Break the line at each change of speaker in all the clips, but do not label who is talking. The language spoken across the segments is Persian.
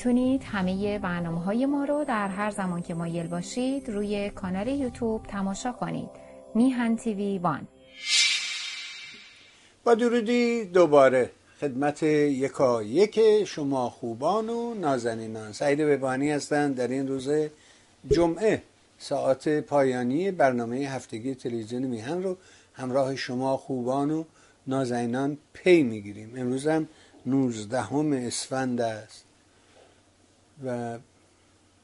می‌تونید همه برنامه های ما رو در هر زمان که مایل باشید روی کانال یوتیوب تماشا کنید. میهن تیوی وان.
با درودی دوباره خدمت یکا یک شما خوبان و نازنینان. سعید ببانی هستند. در این روز جمعه ساعت پایانی برنامه هفتگی تلویزیون میهن رو همراه شما خوبان و نازنینان پی می‌گیریم. امروز هم 19 اسفند است. و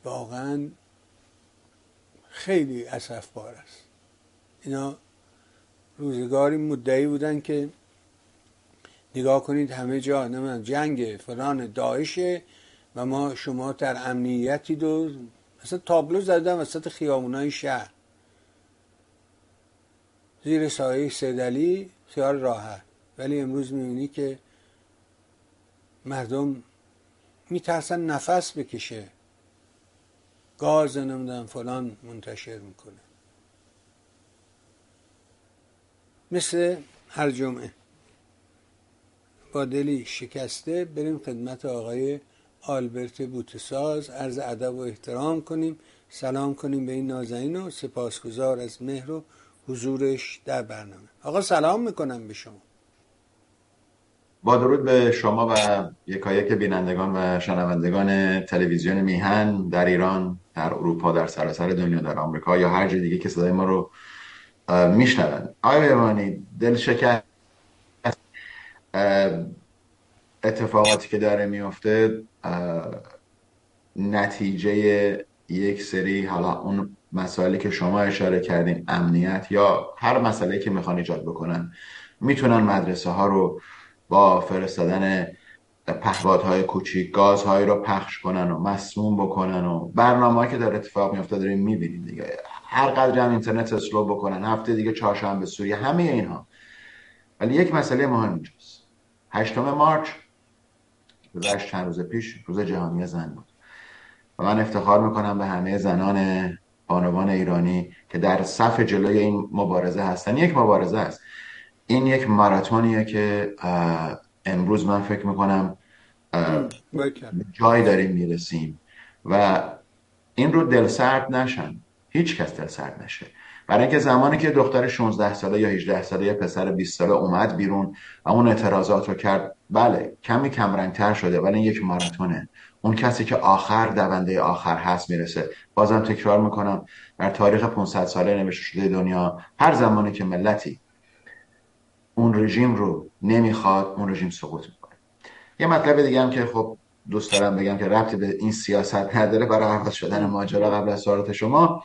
واقعا خیلی اصف بار است. اینا روزگاری مدعی بودن که نگاه کنید همه جا نمی‌دونم جنگ فلان داعشه و ما شما در امنیتی دو مثلا تابلو زدن وسط خیامونای شهر. زیر سایه سیدلی خیال راحت. ولی امروز می‌بینی که مردم میترسن نفس بکشه. گاز نمی‌دونم فلان منتشر می‌کنه. مثل هر جمعه. با دلی شکسته بریم خدمت آقای آلبرت بوتساز. عرض ادب و احترام کنیم. سلام کنیم به این نازنین و سپاسگزار از مهر و حضورش در برنامه. آقا سلام می‌کنم به شما.
با درود به شما و یکایک بینندگان و شنوندگان تلویزیون میهن در ایران در اروپا در سراسر دنیا در آمریکا یا هر جای دیگه که صدای ما رو میشنوند آقای بیمانی دل شکست. اتفاقاتی که داره میفته نتیجه یک سری حالا اون مسائلی که شما اشاره کردین امنیت یا هر مسئله که می‌خوان ایجاد بکنن می‌تونن مدرسه ها رو با فرستادن پهبادهای کوچیک گازهایی رو پخش کنن و مسموم بکنن و برنامه که در اتفاق میفته داریم می‌بینیم دیگه. هر قدر هم اینترنت اسلو بکنن هفته دیگه چهارشنبه سوریه همه اینها. ولی یک مسئله مهم اینجاست. هشتم مارچ گذشت چند روز پیش روز جهانی زن بود. و من افتخار می‌کنم به همه زنان بانوان ایرانی که در صف جلوی این مبارزه هستن. یک مبارزه است. این یک ماراتونیه که امروز من فکر می‌کنم جای داریم می‌رسیم و این رو دل سرد نشن. هیچ کس دل سرد نشه. برای اینکه زمانی که دختر 16 ساله یا 18 ساله یا پسر 20 ساله اومد بیرون و اون اعتراضات رو کرد بله کمی کمرنگتر شده ولی یک ماراتونه. اون کسی که آخر دونده آخر هست می‌رسه. بازم تکرار می‌کنم در تاریخ 500 ساله نوشته شده دنیا هر زمانی که ملتی اون رژیم رو نمی‌خواد اون رژیم سقوط می‌کنه. یه مطلب دیگه هم که خب دوست دارم بگم که ربطی به این سیاست نداره برای عوض شدن ماجرا قبل از سوالات شما.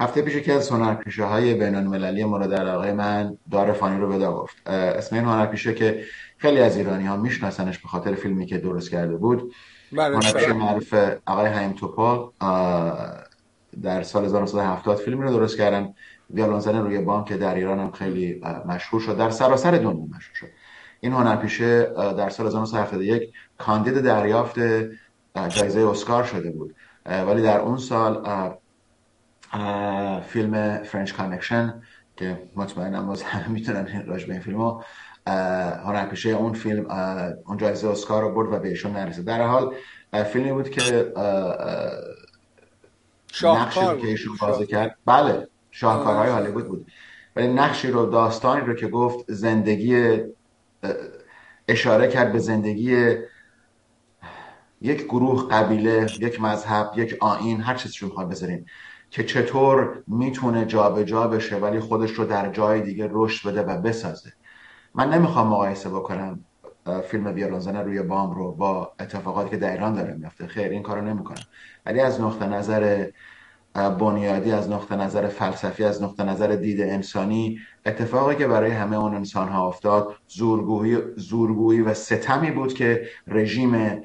هفته پیش که از هنرپیشه های بین المللی مورد علاقه من دار فانی رو بدا گفت. اسم این هنرپیشه که خیلی از ایرانی ها میشناسنش به خاطر فیلمی که درست کرده بود. بله، هنرپیشه بله. معروف آقای حییم توپول در سال 1970 فیلمی رو درست کردن. ویولونزن روی بام که در ایران هم خیلی مشهور شد. در سراسر دنیا مشهور شد. این هنرپیشه در سال 1971 کاندید دریافت جایزه اسکار شده بود. ولی در اون سال فیلم French Connection که مطمئنم باز همه می‌تونن راج به این فیلم ها هنرپیشه اون فیلم اون جایزه اسکار رو برد و بهشون نرسید. در حال فیلمی بود که نقشی که ایشون بازی کرد. بله. شاهکارهای هالیوود بود. ولی نقشی رو داستانی رو که گفت زندگی اشاره کرد به زندگی یک گروه قبیله یک مذهب یک آین هر چیزی رو می‌خواد بذارین که چطور می‌تونه جابجا بشه ولی خودش رو در جای دیگه رشد بده و بسازه. من نمی‌خوام مقایسه بکنم فیلم بیارانزن روی بام رو با اتفاقاتی که در ایران داره میفته خیر این کارو نمی‌کنم. ولی از نقطه نظر بنیادی از نقطه نظر فلسفی از نقطه نظر دید انسانی اتفاقی که برای همه اون انسان ها افتاد زورگویی, زورگویی و ستمی بود که رژیم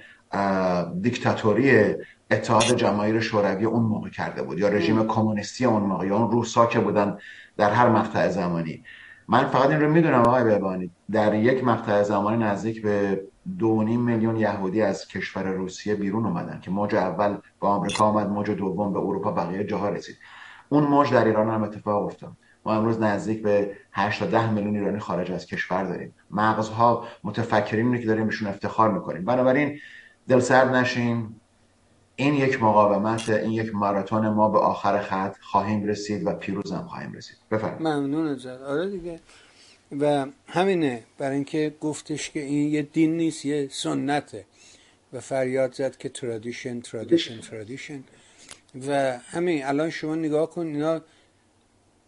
دیکتاتوری اتحاد جماهیر شوروی اون موقع کرده بود یا رژیم کمونیستی اون موقع یا اون روسا که بودن در هر مقطع زمانی. من فقط این رو می‌دونم آقای ببانی در یک مقطع زمانی نزدیک به دو میلیون یهودی از کشور روسیه بیرون اومدن که موج اول به آمریکا آمد موج دوم به اروپا بقیه جاها رسید. اون موج در ایران هم اتفاق افتاد. ما امروز نزدیک به 8 تا 10 میلیون ایرانی خارج از کشور داریم. مغزها متفکرین که داریم بهشون افتخار می‌کنیم. بنابراین دل سرد نشین. این یک مقاومت این یک ماراتون ما به آخر خط خواهیم رسید و پیروزم خواهیم رسید. بفرمایید.
ممنون آره دیگه. و همینه برای اینکه گفتش که این یه دین نیست یه سنته. و فریاد زد که tradition tradition tradition. و همین الان شما نگاه کن اینا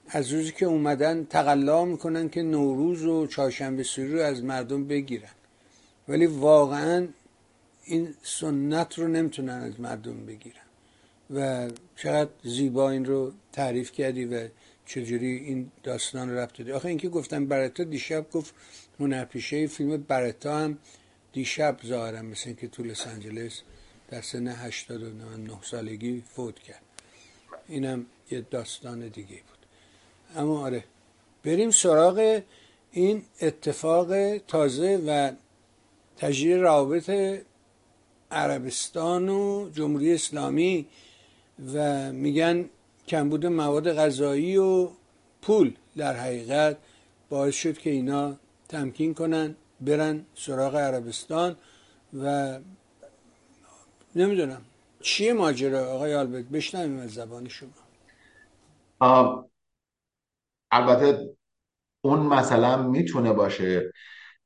از روزی که اومدن تقلا می‌کنن که نوروز و چهارشنبه سوری رو از مردم بگیرن. ولی واقعا این سنت رو نمی‌تونن از مردم بگیرن. و چقدر زیبا این رو تعریف کردی و چجوری این داستان رفت دادی آخه اینکه گفتم برتا دیشب گفت هنرپیشه فیلم برتا هم دیشب ظاهرم مثل اینکه تو لس آنجلس در سن 89 سالگی فوت کرد. اینم یه داستان دیگه بود. اما آره بریم سراغ این اتفاق تازه و تجدید روابط عربستان و جمهوری اسلامی و میگن کمبود مواد غذایی و پول در حقیقت باعث شد که اینا تمکین کنن برن سراغ عربستان و نمی‌دونم چیه ماجرا؟ آقای آلبرت بشنویم از زبان شما.
البته اون مثلا می‌تونه باشه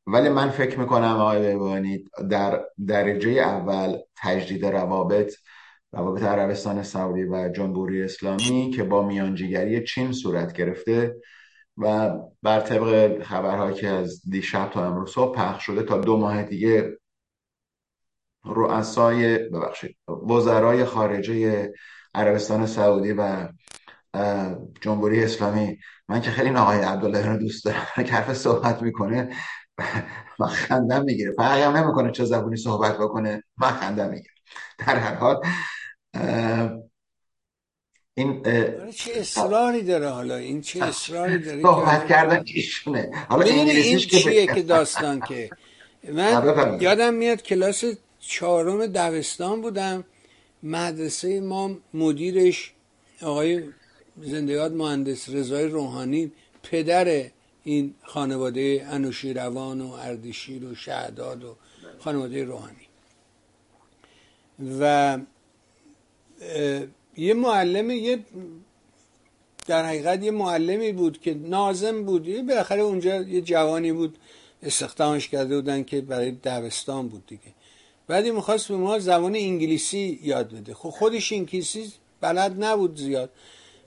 ولی من فکر می‌کنم آقای بیبانی در درجه اول تجدید روابط روابط عربستان سعودی و جمهوری اسلامی که با میانجیگری چین صورت گرفته و بر طبق خبرها که از دیشب تا امروز صبح پخش شده تا دو ماه دیگه رؤسای ببخشید وزرای خارجه عربستان سعودی و جمهوری اسلامی. من که خیلی آقای عبدالله رو دوست دارم که حرف صحبت می‌کنه من خندم می‌گیره. فرقی هم نمی‌کنه چه زبونی صحبت بکنه من خندم می‌گیره. در هر حال
این چه اصراری داره حالا؟ این چه اصراری داره؟
صحبت کردن ایشونه
حالا این چیه که داستان که. من یادم میاد کلاس چهارم دبستان بودم. مدرسه ما مدیرش آقای زندگیات مهندس رضای روحانی پدر این خانواده انوشیروان و اردشیر و شهداد و خانواده روحانی. و یه معلم یه در حقیقت یه معلمی بود که نازم بود. یه بالاخره اونجا یه جوانی بود استخدامش کرده بودن که برای دبستان بود دیگه. بعدی می‌خواست به ما زبان انگلیسی یاد بده. خب خودش انگلیسی بلد نبود زیاد.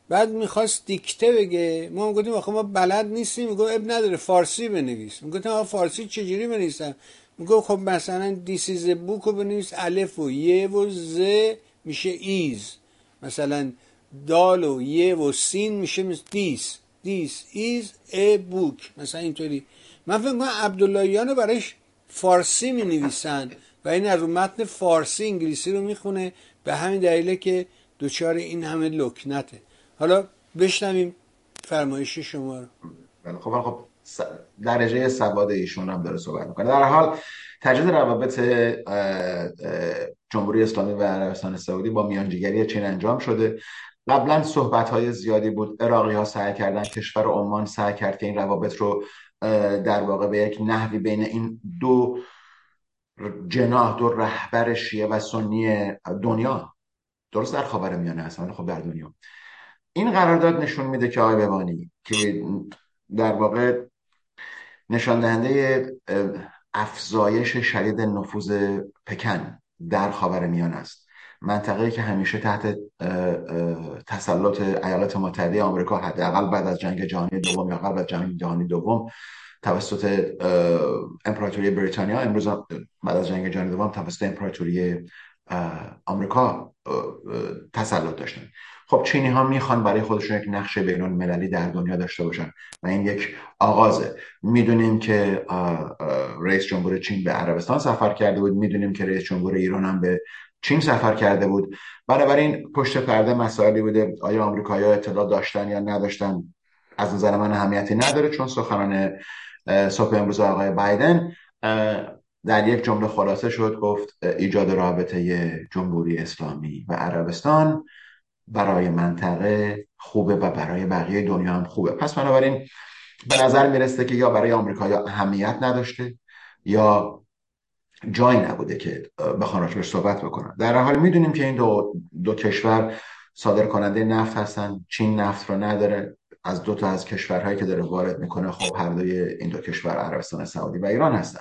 بعد می‌خواست دیکته بگه. ما گفتیم آخه ما بلد نیستیم. میگو عیب نداره فارسی بنویس. می‌گفتم آقا فارسی چجوری بنویسم میگو خب مثلا this is book رو بنویس الف و یه و ز میشه is. مثلا دال و یه و سین میشه this. this is a book. مثلا اینطوری. من فکر کنم عبداللهیان رو برایش فارسی می نویسن و این از متن فارسی انگلیسی رو می‌خونه به همین دلیله که دچار این همه لکنته. حالا بشنویم فرمایش شما رو.
بله، خب خب درجه سواد ایشون هم داره صحبت می‌کنه. در حال تجدید روابط جمهوری اسلامی و عربستان سعودی با میانجیگری چین انجام شده. قبلا صحبت های زیادی بود. اراقی ها سعی کردن کشور عمان سعی کرد که این روابط رو در واقع به یک نحوی بین این دو جناح دو رهبر شیعه و سنی دنیا. درست در خاور میانه هستن خب در دنیا. این قرارداد نشون میده که آقای ببانی که در واقع نشان دهنده افزایش شدید نفوذ پکن در خاور میان است. منطقه که همیشه تحت تسلط ایالات متحده آمریکا حداقل بعد از جنگ جهانی دوم یا قبل از جنگ جهانی دوم توسط امپراتوری بریتانیا امروز بعد از جنگ جهانی دوم توسط امپراتوری آمریکا تسلط داشتن. خب چینی ها می‌خوان برای خودشون یک نقش بین المللی در دنیا داشته باشن و این یک آغازه. می‌دونیم که رئیس جمهور چین به عربستان سفر کرده بود. می‌دونیم که رئیس جمهور ایران هم به چین سفر کرده بود. بنابراین پشت پرده مسائلی بوده. آیا آمریکایی‌ها اطلاع داشتن یا نداشتن؟ از نظر من اهمیتی نداره چون سخنان صبح امروز آقای بایدن. در یک جمله خلاصه شد گفت ایجاد رابطه جمهوری اسلامی و عربستان برای منطقه خوبه و برای بقیه دنیا هم خوبه. پس بنابراین به نظر می‌رسه که یا برای آمریکا یا اهمیت نداشته یا جایی نبوده که بخوان راجبش صحبت بکنن. در حال می‌دونیم که این دو, دو کشور صادر کننده نفت هستن چین نفت رو نداره. از دو تا از کشورهایی که داره وارد می‌کنه خب هر دوی این دو کشور عربستان سعودی و ایران هستن.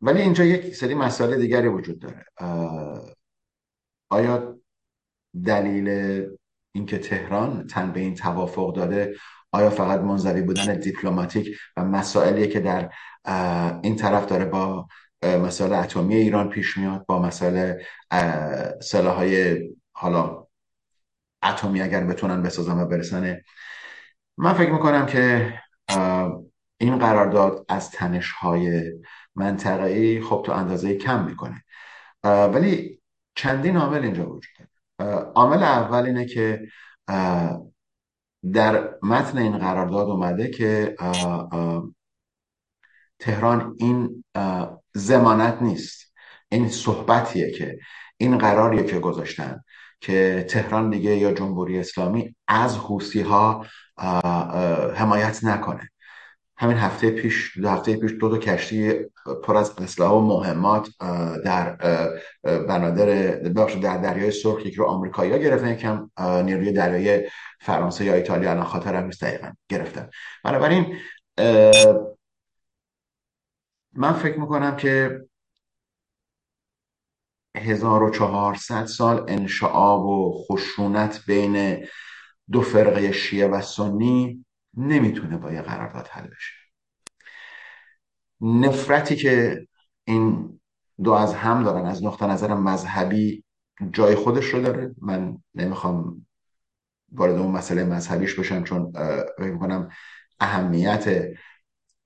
ولی اینجا یک سری مسائل دیگری وجود داره. آیا دلیل اینکه تهران تن به این توافق داده آیا فقط منظوی بودن دیپلماتیک و مسائلی که در این طرف داره با مسائل اتمی ایران پیش میاد با مسائل سلاحهای حالا اتمی اگر بتونن بسازن و برسنه من فکر می‌کنم که این قرارداد از تنش های منطقه‌ای خب تو اندازه کم می‌کنه. ولی چندین عامل اینجا وجود داره. عامل اول اینه که در متن این قرارداد اومده که تهران این زمانت نیست. این صحبتیه که این قراریه که گذاشتن که تهران دیگه یا جمهوری اسلامی از حوسی ها حمایت نکنه. همین هفته پیش دو هفته پیش دو تا کشتی پر از اسلحه و مهمات در بنادر در دریای سرخ یک رو آمریکایی‌ها گرفتن یکم نیروی دریای فرانسه یا ایتالیا الان خاطر هم نیست دقیقا گرفتن. بنابراین من فکر می‌کنم که 1400 سال انشعاب و خشونت بین دو فرقه شیعه و سنی نمی‌تونه با یه قرارداد حل بشه. نفرتی که این دو از هم دارن از نقطه نظر مذهبی جای خودش رو داره. من نمی‌خوام وارد اون مسئله مذهبیش بشم چون فکر می‌کنم اهمیت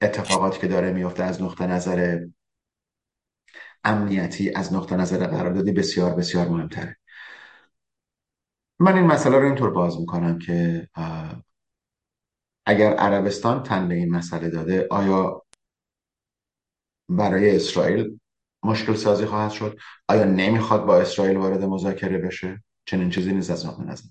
اتفاقاتی که داره میفته از نقطه نظر امنیتی از نقطه نظر قراردادی بسیار بسیار مهمتره. من این مسئله رو اینطور باز می‌کنم که اگر عربستان تن به این مسئله داده آیا برای اسرائیل مشکل سازی خواهد شد؟ آیا نمی‌خواد با اسرائیل وارد مذاکره بشه؟ چنین چیزی نیست از نقطه نظر.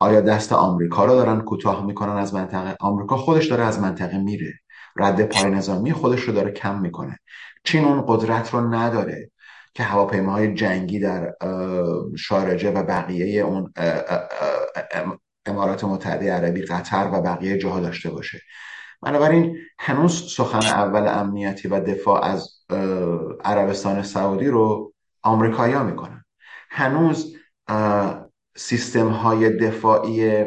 آیا دست آمریکا رو دارن کوتاه می‌کنن از منطقه؟ آمریکا خودش داره از منطقه میره. رد پای نظامی خودش رو داره کم می‌کنه. چین اون قدرت رو نداره که هواپیماهای جنگی در شارجه و بقیه اون امارات متحده عربی قطر و بقیه جاها داشته باشه. بنابراین هنوز سخن اول امنیتی و دفاع از عربستان سعودی رو آمریکایی‌ها می‌کنن. هنوز سیستم های دفاعی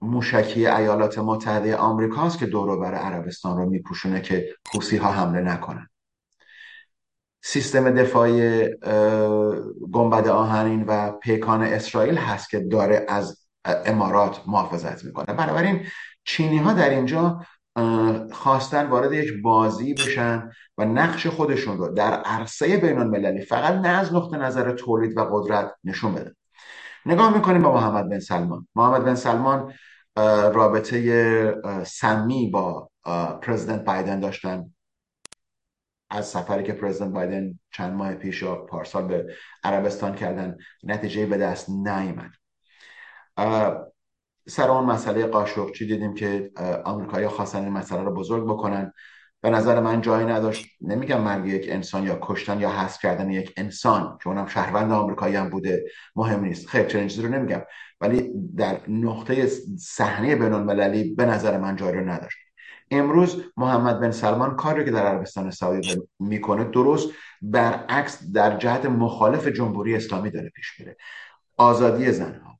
موشکی ایالات متحده آمریکاست که دورو بر عربستان رو میپوشونه که حوسی ها حمله نکنن. سیستم دفاعی گنبد آهنین و پیکان اسرائیل هست که داره از امارات محافظت می‌کنه. بنابراین چینی ها در اینجا خواستن وارد یک بازی بشن و نقش خودشون رو در عرصه بین المللی فقط نه از نقطه نظر تولید و قدرت نشون بدن. نگاه می‌کنیم با محمد بن سلمان. محمد بن سلمان رابطه سمی با پرزیدنت بایدن داشتن. از سفری که پرزیدنت بایدن چند ماه پیش یا پارسال به عربستان کردن نتیجه به دست نیامد. سر اون مسئله قاشقچی دیدیم که آمریکایی خواستن این مسئله رو بزرگ بکنن. به نظر من جایی نداشت. نمیگم مرگ یک انسان یا کشتن یا حذف کردن یک انسان که اونم شهروند آمریکایی هم بوده مهم نیست. خیر چنین چیزی رو نمیگم. ولی در نقطه صحنه بین المللی به نظر من جایی رو نداشت. امروز محمد بن سلمان کاری که در عربستان سعودی می‌کنه درست برعکس در جهت مخالف جمهوری اسلامی داره پیش میره. آزادی زنها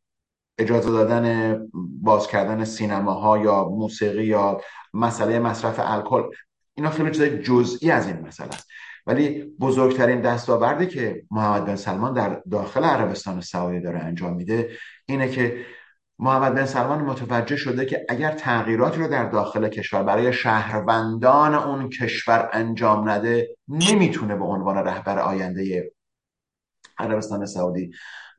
اجازه دادن باز کردن سینماها یا موسیقی یا مسئله مصرف الکل اینا خیلی چیزای جزئی از این مسئله است. ولی بزرگترین دستاوردی که محمد بن سلمان در داخل عربستان سعودی داره انجام میده اینه که محمد بن سلمان متوجه شده که اگر تغییراتی رو در داخل کشور برای شهروندان اون کشور انجام نده نمی‌تونه به عنوان رهبر آینده عربستان سعودی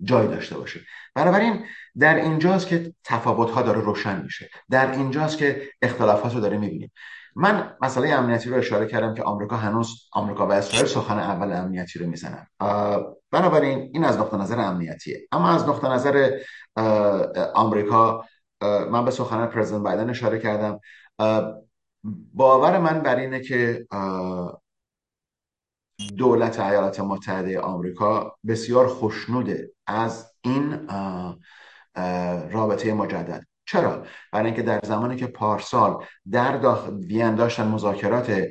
جای داشته باشه. بنابراین در اینجاست که تفاوت ها داره روشن میشه. در اینجاست که اختلافات رو داره می‌بینیم. من مسئله امنیتی رو اشاره کردم که آمریکا هنوز آمریکا و اسرائیل سخن اول امنیتی رو می‌زنن. بنابراین این از نقطه نظر امنیتیه. اما از نقطه نظر آمریکا من به سخن پرزیدنت بایدن اشاره کردم. باور من بر اینه که دولت ایالات متحده آمریکا بسیار خوشنوده از این رابطه مجدد چرا؟ برای اینکه در زمانی که پارسال در داخل وین داشتن مذاکرات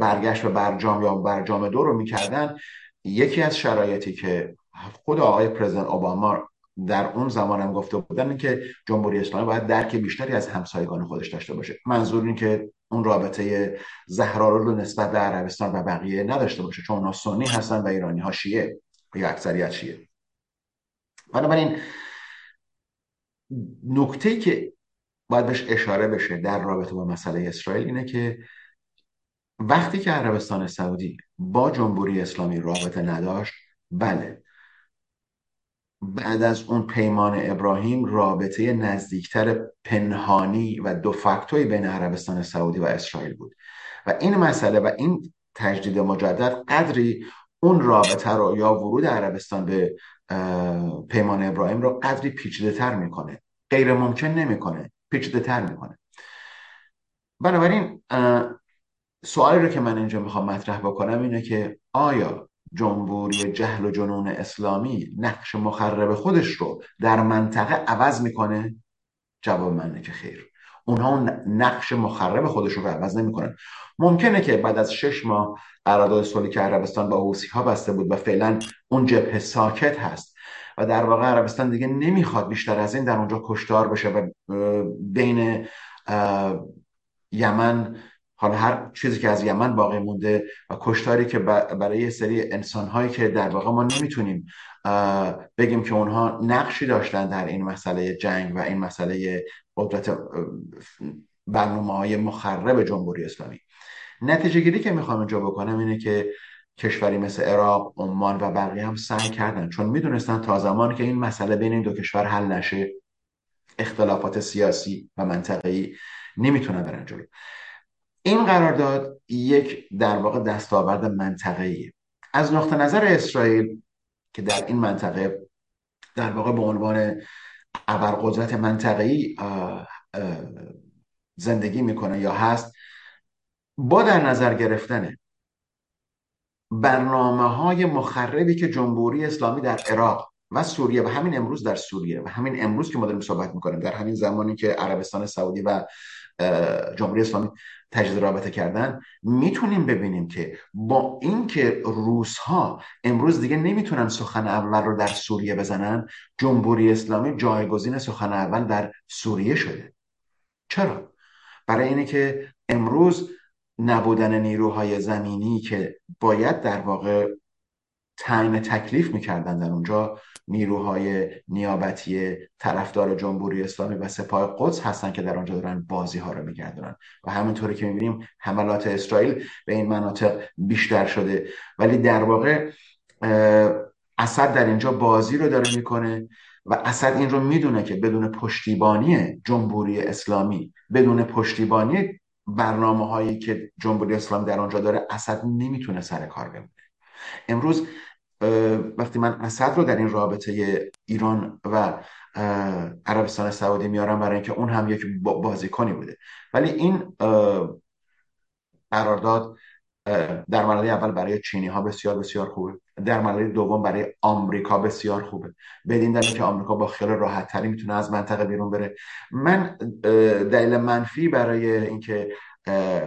برگشت به برجام یا برجام دو رو می‌کردن یکی از شرایطی که خود آقای پرزیدنت اوباما در اون زمان هم گفته بودن که جمهوری اسلامی باید درک بیشتری از همسایگان خودش داشته باشه منظور این که اون رابطه زهرارو نسبت به عربستان و بقیه نداشته باشه چون اونا سنی هستن و ایرانی ها شیعه یا اکثریت شیعه. بنابراین نکته که باید بهش اشاره بشه در رابطه با مسئله اسرائیل اینه که وقتی که عربستان سعودی با جمهوری اسلامی رابطه نداشت بله بعد از اون پیمان ابراهیم رابطه نزدیکتر پنهانی و دو فاکتوی بین عربستان سعودی و اسرائیل بود. و این مسئله و این تجدید مجدد قدری اون رابطه رو یا ورود عربستان به پیمان ابراهیم رو قدری پیچیده تر می‌کنه. غیر ممکن نمی‌کنه. پیچیده تر می‌کنه. بنابراین سوالی رو که من اینجا می‌خوام مطرح بکنم اینه که آیا جمهوری جهل و جنون اسلامی نقش مخرب خودش رو در منطقه عوض می‌کنه؟ جواب منه که خیر. اونها نقش مخرب خودشون رو عوض نمی‌کنن. ممکنه که بعد از شش ماه قرارداد صلحی که عربستان با حوثی ها بسته بود و فعلا اون جبهه ساکت هست و در واقع عربستان دیگه نمی‌خواد بیشتر از این در اونجا کشتار بشه و بین یمن حالا هر چیزی که از یمن باقی مونده و کشتاری که برای سری انسانهایی که در واقع ما نمی‌تونیم بگیم که اونها نقشی داشتن در این مسئله جنگ و این مسئله قدرت برنامه های مخرب جمهوری اسلامی. نتیجه گیری که می‌خوام اینجا بکنم اینه که کشوری مثل عراق، عمان و بقیه هم سعی کردن چون می‌دونستن تا زمانی که این مسئله بین این دو کشور حل نشه اختلافات سیاسی و منطقه‌ای نمی‌تونن برن جلو. این قرارداد یک در واقع دستاورد منطقه‌ای از نقطه نظر اسرائیل که در این منطقه در واقع به عنوان ابرقدرت منطقه‌ای زندگی می‌کنه یا هست با در نظر گرفتن برنامه های مخربی که جمهوری اسلامی در عراق و سوریه و همین امروز در سوریه و همین امروز که ما داریم صحبت می‌کنیم در همین زمانی که عربستان سعودی و جمهوری اسلامی تجدید رابطه کردن می‌تونیم ببینیم که با اینکه روس ها امروز دیگه نمی‌تونن سخن اول رو در سوریه بزنن جمهوری اسلامی جایگزین سخن اول در سوریه شده. چرا؟ برای اینه که امروز نبودن نیروهای زمینی که باید در واقع تعیین تکلیف می‌کردن در اونجا. نیروهای نیابتی طرفدار جمهوری اسلامی و سپاه قدس هستن که در آنجا دارن بازی ها رو میگردونن. و همینطوری که می‌بینیم حملات اسرائیل به این مناطق بیشتر شده. ولی در واقع اسد در اینجا بازی رو داره می‌کنه و اسد این رو می‌دونه که بدون پشتیبانی جمهوری اسلامی بدون پشتیبانی برنامه هایی که جمهوری اسلامی در آنجا داره اسد نمی‌تونه سر کار بمونه. امروز وقتی من اسد رو در این رابطه ایران و عربستان سعودی میارم برای اینکه اون هم یک بازیکنی بوده. ولی این قرارداد در مرحله اول برای چینی ها بسیار بسیار خوبه. در مرحله دوم برای آمریکا بسیار خوبه. بدین دلیل که آمریکا با خیال راحت تری می‌تونه از منطقه بیرون بره. من دلیل منفی برای اینکه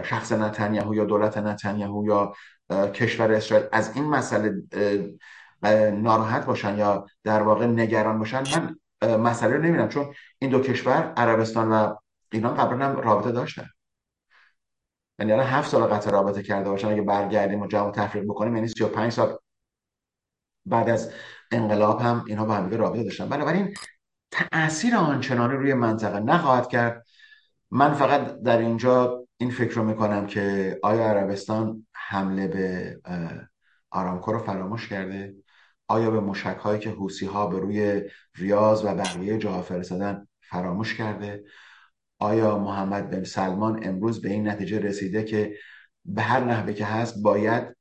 شخص نتانیاهو یا دولت نتانیاهو یا کشور اسرائیل از این مسئله ناراحت باشن یا در واقع نگران باشن من مسئله رو نمی‌دونم چون این دو کشور عربستان و ایران قبلا هم رابطه داشتن. یعنی الان هفت سال قطع رابطه کرده باشن اگه برگردیم و جمع تفریق بکنیم یعنی 35 سال بعد از انقلاب هم اینها با هم رابطه داشتن. بنابراین تاثیر آنچنانی روی منطقه نخواهد کرد. من فقط در اینجا این فکر رو می‌کنم که آیا عربستان حمله به آرامکو رو فراموش کرده؟ آیا به مشک هایی که حوسی ها به روی ریاض و بقیه جاها فرستادن فراموش کرده؟ آیا محمد بن سلمان امروز به این نتیجه رسیده که به هر نحوه که هست باید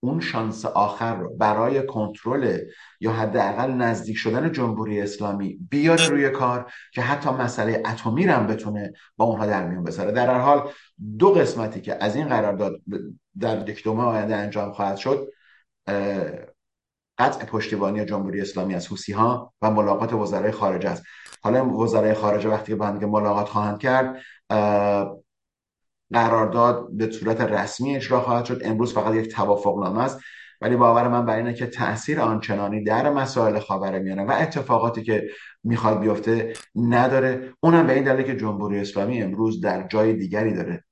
اون شانس آخر رو برای کنترل یا حداقل نزدیک شدن جمهوری اسلامی بیاره روی کار که حتی مسئله اتمی هم بتونه با اونها در میون بذاره. در هر حال دو قسمتی که از این قرارداد در یک دومه آینده انجام خواهد شد قطع پشتیبانی جمهوری اسلامی از حوسی ها و ملاقات وزرای خارجه است. حالا وزرای خارجه وقتی که با ملاقات خواهند کرد قرارداد به صورت رسمی اجرا خواهد شد. امروز فقط یک توافق نامه است ولی باور من بر اینه که تاثیر آنچنانی در مسائل خاورمیانه و اتفاقاتی که می‌خواد بیفته نداره. اونم به این دلیل که جمهوری اسلامی امروز در جای دیگری داره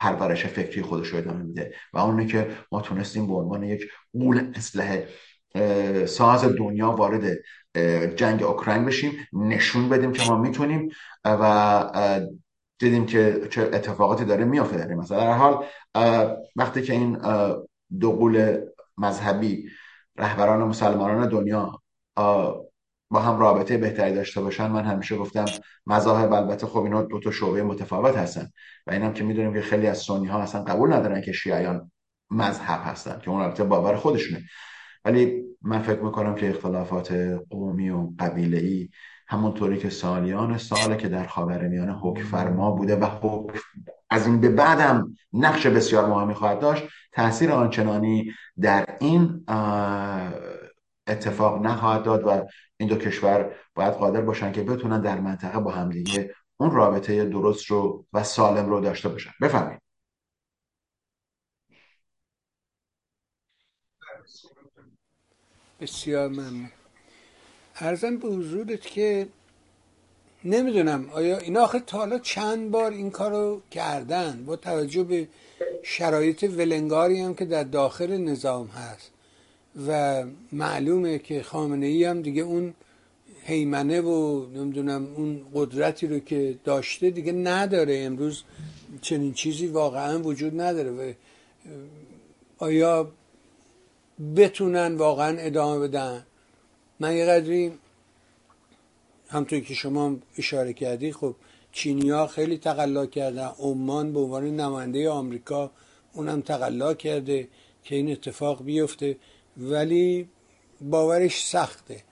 پرورش فکری خودش رو ادامه میده و اونه که ما تونستیم به عنوان یک قول اسلحه ساز دنیا وارد جنگ اوکراین بشیم نشون بدیم که ما می‌تونیم و دیدیم که چه اتفاقاتی داره میافته در مثلا در حال وقتی که این دو مذهبی رهبران مسلمانان دنیا با هم رابطه بهتری داشته باشن من همیشه گفتم مذاهب البته خب اینا دو تا شعبه متفاوت هستن و اینم که می‌دونیم که خیلی از سنی ها اصلا قبول ندارن که شیعیان مذهب هستن که اون البته باور خودشونه. ولی من فکر می‌کنم که اختلافات قومی و قبیله ای همونطوری که سالیان ساله که در خاورمیانه حکم فرما بوده و حکم از این به بعدم نقش بسیار مهمی خواهد داشت تاثیر آنچنانی در این اتفاق نخواهد داد و این دو کشور باید قادر باشن که بتونن در منطقه با همدیگه اون رابطه درست رو و سالم رو داشته باشن. بفرمایید.
بسیار ممنون. ارزم به حضورت که نمی‌دونم آیا اینا آخه تا حالا چند بار این کارو کردن؟ با توجه به شرایط ولنگاری هم که در داخل نظام هست و معلومه که خامنه ای هم دیگه اون حیمنه و نمی‌دونم اون قدرتی رو که داشته دیگه نداره. امروز چنین چیزی واقعا وجود نداره و آیا بتونن واقعا ادامه بدن؟ من یه قدری همطور که شما اشاره کردی خب چینی ها خیلی تقلا کردن. عمان به عنوان نماینده آمریکا اونم تقلا کرده که این اتفاق بیفته. ولی باورش سخته.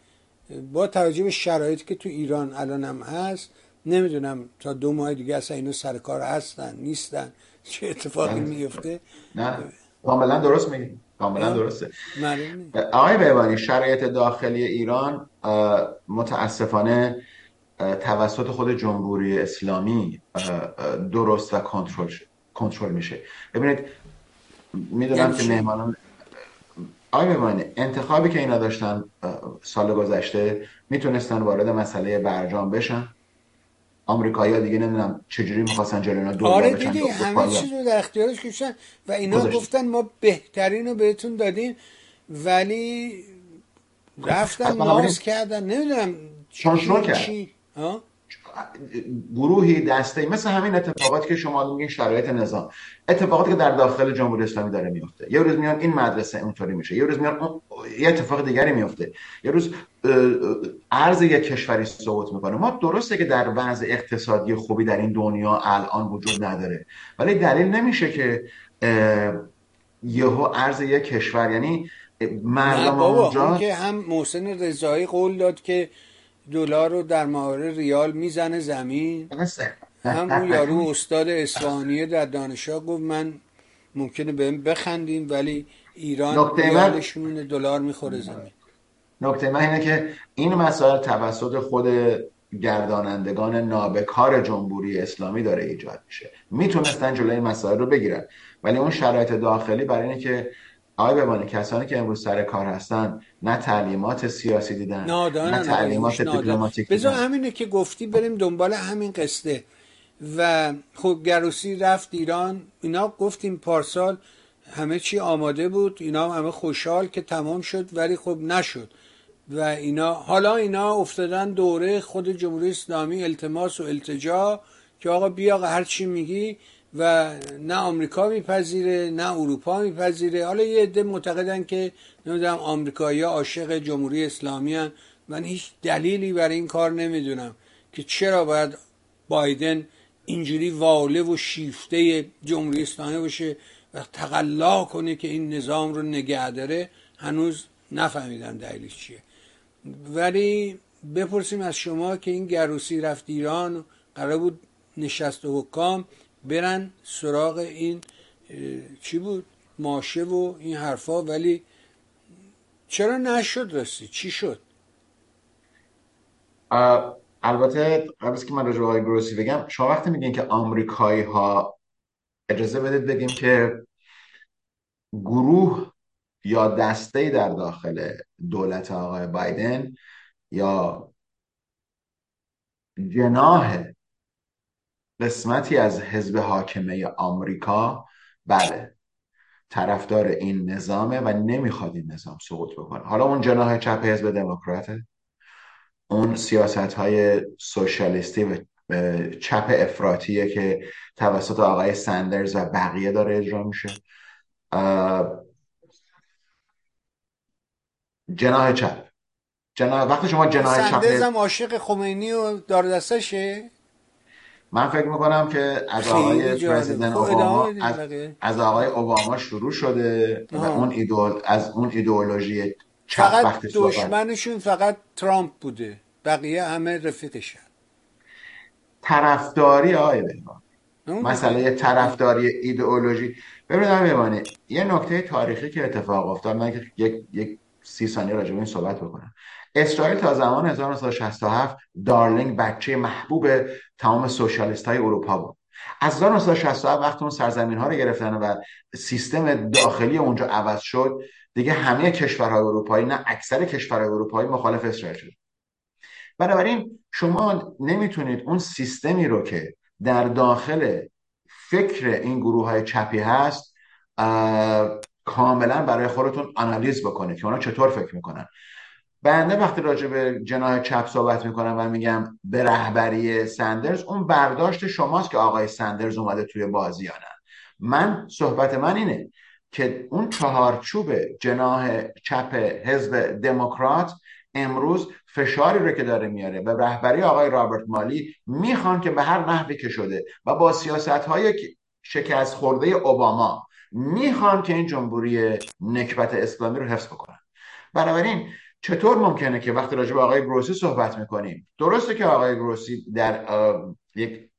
با توجه به شرایطی که تو ایران الان هم هست نمی‌دونم تا دو ماه دیگه اصلا اینو سر کار هستن نیستن. چه اتفاقی میفته
نه. کاملا درست میگی. کاملا درسته. آقای بهبانی شرایط داخلی ایران متاسفانه توسط خود جمهوری اسلامی درست و کنترل کنترل میشه. ببینید می‌دونم یعنی که مهمانان آقای بهبانی انتخابی که اینا داشتن سال گذشته می‌تونستن وارد مسئله برجام بشن؟ آمریکایی‌ها دیگه نمی‌دونم چجوری می‌خواستن اینا دور
آره دیدی همه چیز رو در اختیارش کشن و اینا گفتن ما بهترین رو بهتون دادیم ولی رفتن ناز کردن. نمی‌دونم
چی گروهی دسته مثل همین اتفاقاتی که شما میگین شرایط نظام. اتفاقاتی که در داخل جمهوری اسلامی داره میفته یه روز میان این مدرسه اونطوری میشه. یه روز میان یه اتفاق دیگری میفته یه روز ارز یک کشوری صعود می‌کنه. ما درسته که در وضع اقتصادی خوبی در این دنیا الان وجود نداره. ولی دلیل نمیشه که یهو ارز یک کشور یعنی مردم
اونجا که هم محسن رضایی قول داد که دلار رو در مقابل ریال می‌زنه زمین. هم اون یارو استاد اسفانیه در دانشگاه گفت من ممکنه بهم بخندیم ولی ایران ریالشون دلار می‌خوره زمین.
نکته من اینه که این مسائل توسط خود گردانندگان نابکار جمهوری اسلامی داره ایجاد میشه. می‌تونستن جلوی این مسائل رو بگیرن. ولی اون شرایط داخلی برای اینه که آقای بمانه کسانی که امروز سر کار هستن نه تعلیمات سیاسی دیدن نه تعلیمات دیپلماتیک
بذار همینه که گفتی بریم دنبال همین قصده و خب گروسی رفت ایران اینا گفتیم پارسال همه چی آماده بود اینا همه خوشحال که تمام شد ولی خب نشد. و اینا حالا اینا افتادن دوره خود جمهوری اسلامی التماس و التجا که آقا بیا هر چی میگی و نه آمریکا میپذیره نه اروپا میپذیره حالا یه عده معتقدن که نمی‌دونم آمریکایی عاشق جمهوری اسلامی هن. من هیچ دلیلی برای این کار نمی‌دونم که چرا باید بایدن اینجوری واله و شیفته جمهوری اسلامی باشه و تقلا کنه که این نظام رو نگه داره هنوز نفهمیدم دلیلش چیه ولی بپرسیم از شما که این گروسی رفت ایران قرار بود نشست و حکام برن سراغ این چی بود؟ ماشه و این حرفا. ولی چرا نشد راستی چی شد؟
البته قبل که من راجع به گروسی بگم شما وقتی میگین که آمریکایی ها اجازه بدید بگیم که گروه یا دسته در داخل دولت آقای بایدن یا جناه قسمتی از حزب حاکمه آمریکا بله طرفدار این نظامه و نمی‌خواد این نظام سقوط بکنه. حالا اون جناح چپ حزب دموکراته اون سیاست های سوشالیستی و چپ افراتیه که توسط آقای سندرز و بقیه داره اجرا میشه. جناح چپ. جناح وقتی شما جناح چپ
سندرز هم عاشق خمینی و دار دستشه؟
من فکر می‌کنم که از آقای پرزیدنت
خب،
اوباما از, از آقای اوباما شروع شده و اون ایدول از اون ایدئولوژی
فقط دشمنشون فقط ترامپ بوده. بقیه همه رفیقشن.
طرفداری آقای بهبان مسئله طرفداری ایدئولوژی. ببینید آقای یه نکته تاریخی که اتفاق افتاد من یک یک سی ثانیه راجع به این صحبت بکنم. اسرائیل تا زمان 1967 دارلینگ بچه محبوب تمام سوشالیست های اروپا بود. از 1967 وقتی اون سرزمین ها رو گرفتن و سیستم داخلی اونجا عوض شد دیگه همه کشورهای اروپایی نه اکثر کشورهای اروپایی مخالف اسرائیل شد. بنابراین شما نمی‌تونید اون سیستمی رو که در داخل فکر این گروه های چپی هست کاملا برای خودتون آنالیز بکنید که اونا چطور فکر می‌کنن. بنده وقتی راجع به جناح چپ صحبت می‌کنم و میگم به رهبری سندرز اون برداشت شماست که آقای سندرز اومده توی بازی یا نه. من صحبت من اینه که اون چهارچوب جناح چپ حزب دموکرات امروز فشاری رو که داره میاره به رهبری آقای رابرت مالی می‌خوان که به هر نحوی که شده و با سیاست های شکست خورده اوباما می‌خوان که این جمهوری نکبت اسلامی رو حفظ بکنن. بنابراین چطور ممکنه که وقتی راجع به آقای گروسی صحبت می‌کنیم؟ درسته که آقای گروسی در یک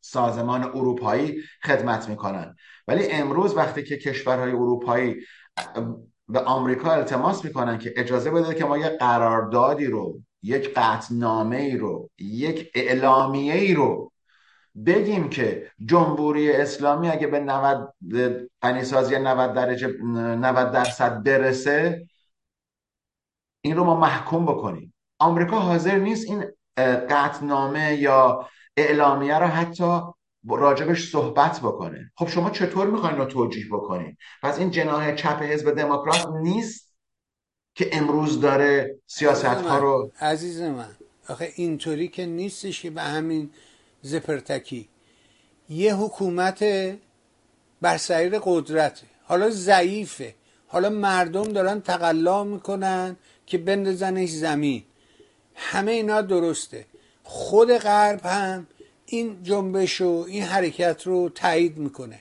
سازمان اروپایی خدمت می‌کنن. ولی امروز وقتی که کشورهای اروپایی به آمریکا التماس می‌کنن که اجازه بده که ما یک قراردادی رو یک قطنامه ای رو یک اعلامیه ای رو بگیم که جمهوری اسلامی اگه به 90 غنیسازی 90 درجه 90 درصد برسه این رو ما محکوم بکنیم. آمریکا حاضر نیست این قطنامه یا اعلامیه رو حتی راجبش صحبت بکنه. خب شما چطور می‌خواین رو توجیه بکنین؟ پس این جناح چپ حزب دموکرات نیست که امروز داره سیاست ها رو
عزیز من آخه اینطوری که نیستش که به همین زپرتکی. یه حکومت بر سریر قدرته. حالا ضعیفه. حالا مردم دارن تقلا می‌کنن. که بندازنش زمین. همه اینا درسته. خود غرب هم این جنبش و این حرکت رو تایید می‌کنه.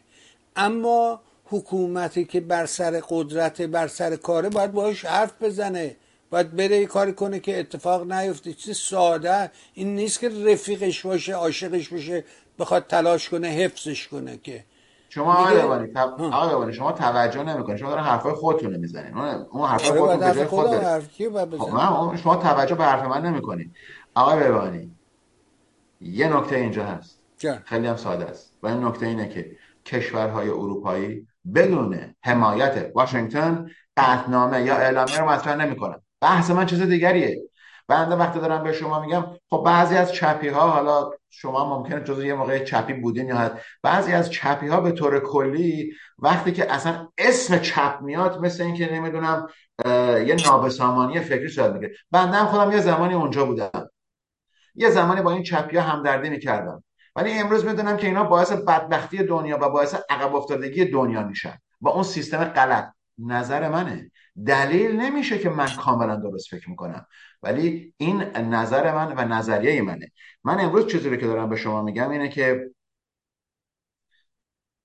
اما حکومتی که بر سر قدرت بر سر کاره باید باش حرف بزنه. باید بره کاری کنه که اتفاق نیفته. چیز ساده. این نیست که رفیقش باشه عاشقش باشه بخواد تلاش کنه حفظش کنه که
شما آقای تب... شما توجه نمی‌کنید شما دارن حرفای خودتون می‌زنین. اون حرفای آره، خودتون به جای خود خب شما توجه به حرف من نمی‌کنید آقای ببانی یه نکته اینجا هست. خیلی هم ساده است. و این نکته اینه که کشورهای اروپایی بدون حمایت واشنگتن قطنامه یا اعلامیه رو مطرح نمی‌کنن. بحث من چیز دیگریه. بنده وقتی دارم به شما میگم خب بعضی از چپی ها حالا شما ممکنه جزو یه موقع چپی بودین یا بعضی از چپی ها به طور کلی وقتی که اصلا اسم چپ میاد مثل اینکه نمی‌دونم یه نابسامانی فکری شاید میگه بنده هم خودم یه زمانی اونجا بودم. یه زمانی با این چپی ها همدردی می‌کردم. ولی امروز می‌دونم که اینا باعث بدبختی دنیا و باعث عقب افتادگی دنیا میشن با اون سیستم غلط نظر منه. دلیل نمیشه که من کاملا درست فکر می‌کنم. ولی این نظر من و نظریه منه. من امروز چیزی که دارم به شما میگم اینه که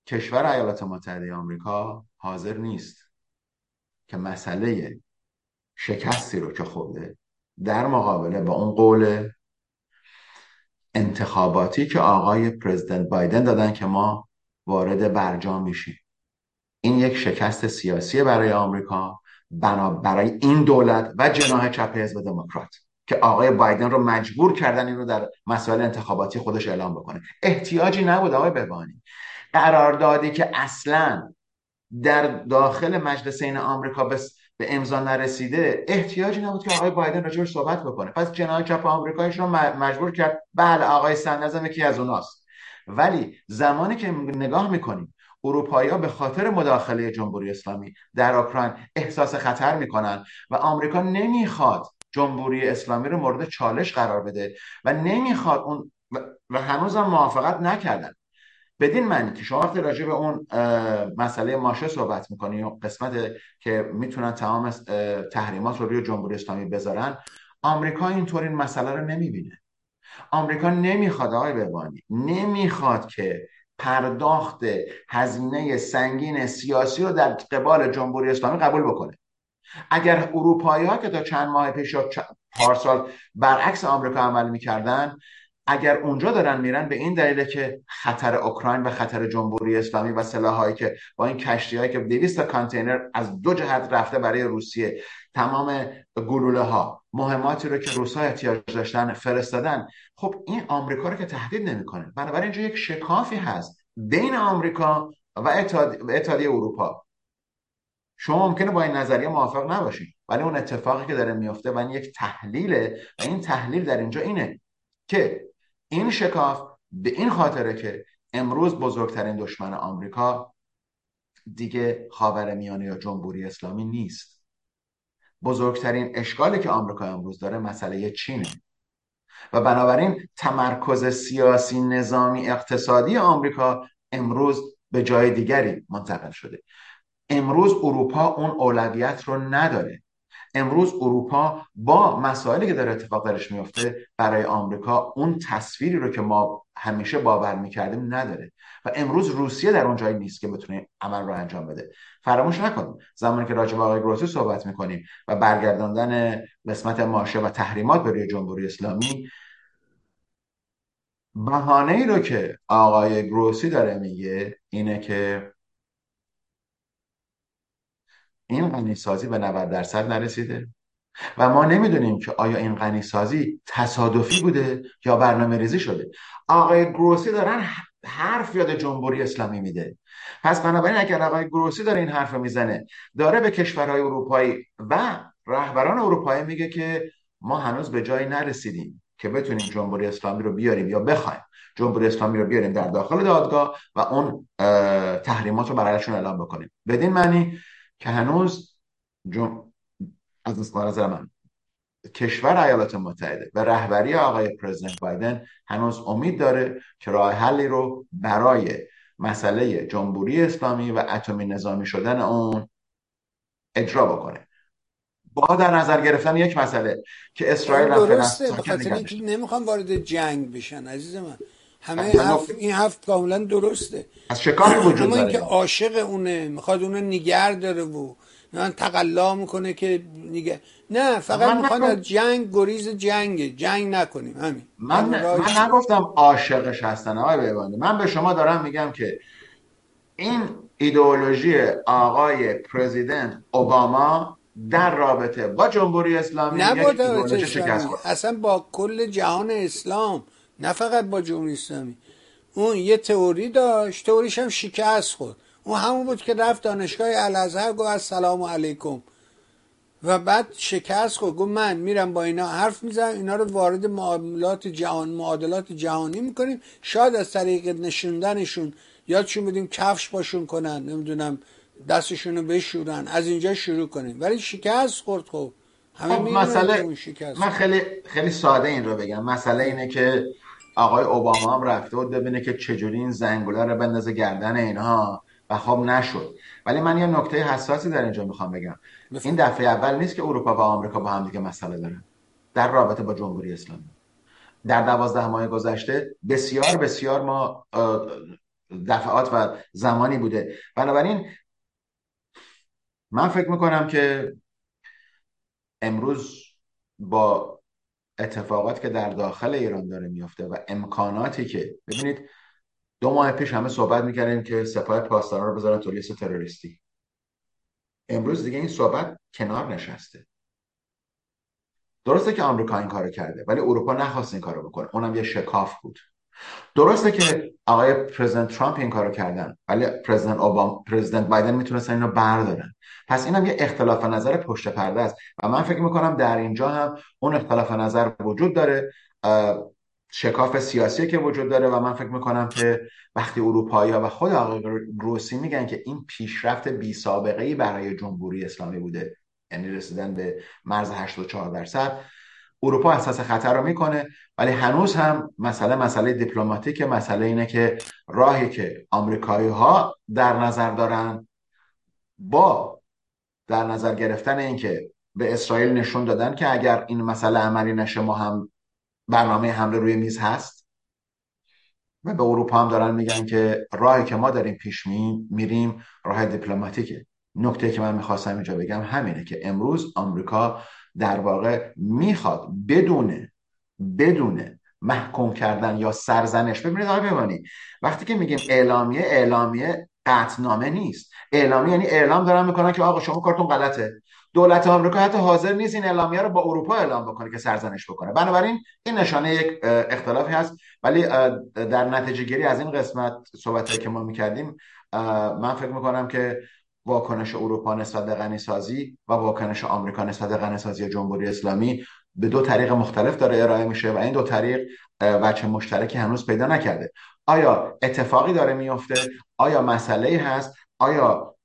کشور ایالات متحده آمریکا حاضر نیست که مسئله شکستی رو که خورده در مقابله با اون قول انتخاباتی که آقای پرزیدنت بایدن دادن که ما وارد برجام میشیم. این یک شکست سیاسی برای آمریکا. برای این دولت و جناح چپ حزب دموکرات که آقای بایدن رو مجبور کردن این رو در مسائل انتخاباتی خودش اعلام بکنه. احتیاجی نبود آقای بهبانی. قراردادی که اصلا در داخل مجلس این آمریکا به به امضا نرسیده احتیاجی نبود که آقای بایدن راجبش صحبت بکنه. پس جناح چپ آمریکایش رو مجبور کرد بله آقای سندرز هم یکی از اوناست. ولی زمانی که نگاه می‌کنیم اروپایی به خاطر مداخله جمهوری اسلامی در اوکراین احساس خطر می‌کنن و آمریکا نمی‌خواد جمهوری اسلامی رو مورد چالش قرار بده و نمی‌خواد اون و هنوزم موافقت نکردن. بدین معنی که شما وقتی راجع به اون مسئله ماشه صحبت می‌کنی و قسمت که می‌تونن تمام تحریمات رو روی جمهوری اسلامی بذارن آمریکا اینطور این مسئله رو نمی‌بینه. آمریکا نمی‌خواد آقای ببانی نمی‌خواد که پرداخت هزینه سنگین سیاسی رو در قبال جمهوری اسلامی قبول بکنه. اگر اروپایی ها که تا چند ماه پیش پارسال برعکس آمریکا عمل می‌کردن اگر اونجا دارن میرن به این دلیله که خطر اوکراین و خطر جمهوری اسلامی و سلاحایی که با این کشتی هایی که 200 کانتینر از دو جهت رفته برای روسیه تمام گلوله ها مهماتی رو که روسا احتیاج داشتن فرستادن. خب این آمریکا رو که تهدید نمی‌کنه. بنابراین اینجا یک شکافی هست بین آمریکا و اتحادیه اروپا. شما ممکنه با این نظریه موافق نباشید ولی اون اتفاقی که داره میفته و این یک تحلیله و این تحلیل در اینجا اینه که این شکاف به این خاطره که امروز بزرگترین دشمن آمریکا دیگه خاورمیانه یا جمهوری اسلامی نیست. بزرگترین اشکالی که آمریکا امروز داره مسئله چینه. و بنابراین تمرکز سیاسی نظامی اقتصادی آمریکا امروز به جای دیگری منتقل شده. امروز اروپا اون اولویت رو نداره. امروز اروپا با مسائلی که داره اتفاق درش میفته برای آمریکا اون تصویری رو که ما همیشه باور می‌کردیم نداره. و امروز روسیه در اون جایی نیست که بتونه عمل رو انجام بده. فراموش نکنیم زمانی که راجع به آقای گروسی صحبت می‌کنیم و برگرداندن قسمت ماشه و تحریمات به جمهوری اسلامی بهانه ای رو که آقای گروسی داره میگه اینه که این غنی سازی به 90 درصد نرسیده. و ما نمی‌دونیم که آیا این غنی سازی تصادفی بوده یا برنامه ریزی شده. آقای گروسی دارن حرف یاد جمهوری اسلامی میده. پس بنابراین اگر آقای گروسی داره این حرف می‌زنه داره به کشورهای اروپایی و رهبران اروپایی میگه که ما هنوز به جایی نرسیدیم که بتونیم جمهوری اسلامی رو بیاریم یا بخوایم جمهوری اسلامی رو بیاریم در داخل دادگاه و اون تحریمات رو برایشون اعلام بکنیم. بدین معنی که هنوز جم... از نظر من کشور ایالات متحده و رهبری آقای پرزیدنت بایدن هنوز امید داره که راه حلی رو برای مسئله جمهوری اسلامی و اتمی نظامی شدن اون اجرا بکنه. با در نظر گرفتن یک مسئله که اسرائیل
درسته. بخاطر نمی‌خوام وارد جنگ بشن عزیز من همه هفت این هفت کاملا درسته.
از شکافی وجود داره.
که عاشق اونه می‌خواد اونو نگر داره و نه تقلا می‌کنه که نگه نه فقط می‌خواد از جنگ گریز جنگ جنگ نکنیم همین.
من, من نگفتم عاشقش هستن آقای بیبانده من به شما دارم میگم که این ایدئولوژی آقای پرزیدنت اوباما در رابطه با جمهوری اسلامی
نه اصلا با کل جهان اسلام نه فقط با جمهوری اسلامی. اون یه تئوری داشت تئوریش هم شکست خود اون همون بود که رفت دانشگاه الازهر گفت السلام علیکم. و بعد شکست خود گفت من میرم با اینا حرف می‌زنم اینا رو وارد معاملات جهان معادلات جهانی می‌کنیم. شاید از طریق نشوندنشون یادشون بدیم کفش باشون کنن نمی‌دونم دستشون رو بشورن از اینجا شروع کنیم. ولی شکست خورد خب.
همه خب مسئله من خیلی خیلی ساده این رو بگم. مسئله اینه که آقای اوباما هم رفته بود ببینه که چجوری این زنگوله رو بندازه گردن اینها. و خب نشد. ولی من یه نکته حساسی در اینجا می‌خوام بگم. این دفعه اول نیست که اروپا و آمریکا با هم دیگه مسئله دارن. در رابطه با جمهوری اسلامی. در دوازده ماه گذشته بسیار بسیار ما دفعات و زمانی بوده. بنابراین من فکر می‌کنم که امروز با اتفاقات که در داخل ایران داره میفته و امکاناتی که ببینید دو ماه پیش همه صحبت می‌کردیم که سپاه پاسداران رو بذارن تو لیست تروریستی. امروز دیگه این صحبت کنار نشسته. درسته که آمریکا این کارو کرده ولی اروپا نخواست این کارو بکنه. اونم یه شکاف بود. درسته که آقای پرزیدنت ترامپ این کارو کردن ولی پرزیدنت اوباما پرزیدنت بایدن می‌تونستن اینو بردارن. پس اینم یه اختلاف نظر پشت پرده است. و من فکر می‌کنم در اینجا هم اون اختلاف نظر وجود داره. شکاف سیاسی که وجود داره و من فکر می‌کنم که وقتی اروپایی ها و خود آقای گروسی میگن که این پیشرفت بی سابقه ای برای جمهوری اسلامی بوده یعنی رسیدن به مرز 84 درصد اروپا احساس خطر رو می‌کنه ولی هنوز هم مسئله مسئله دیپلماتیک مسئله اینه که راهی که آمریکایی ها در نظر دارن با در نظر گرفتن اینکه به اسرائیل نشون دادن که اگر این مسئله عملی نشه ما هم برنامه حمله روی میز هست. و به اروپا هم دارن میگن که راهی که ما داریم پیش میریم راه دیپلماتیکه. نکته که من می‌خواستم اینجا بگم همینه که امروز آمریکا در واقع می‌خواد بدونه بدونه محکوم کردن یا سرزنش ببینید آقای ببانی وقتی که میگیم اعلامیه اعلامیه قطنامه نیست. اعلامیه یعنی اعلام دارن می‌کنن که آقا شما کارتون غلطه. دولت آمریکا حتی حاضر نیست این اعلامیه رو با اروپا اعلام بکنه که سرزنش بکنه. بنابراین این نشانه یک اختلافی هست. ولی در نتیجه گیری از این قسمت صحبت که ما می‌کردیم من فکر می‌کنم که واکنش اروپا نسبت به غنیسازی و واکنش آمریکا نسبت به غنیسازی جمهوری اسلامی به دو طریق مختلف داره ارائه میشه و این دو طریق وجه مشترکی هنوز پیدا نکرده. آیا اتفاقی داره میفته آیا مسئله هست؟ آیا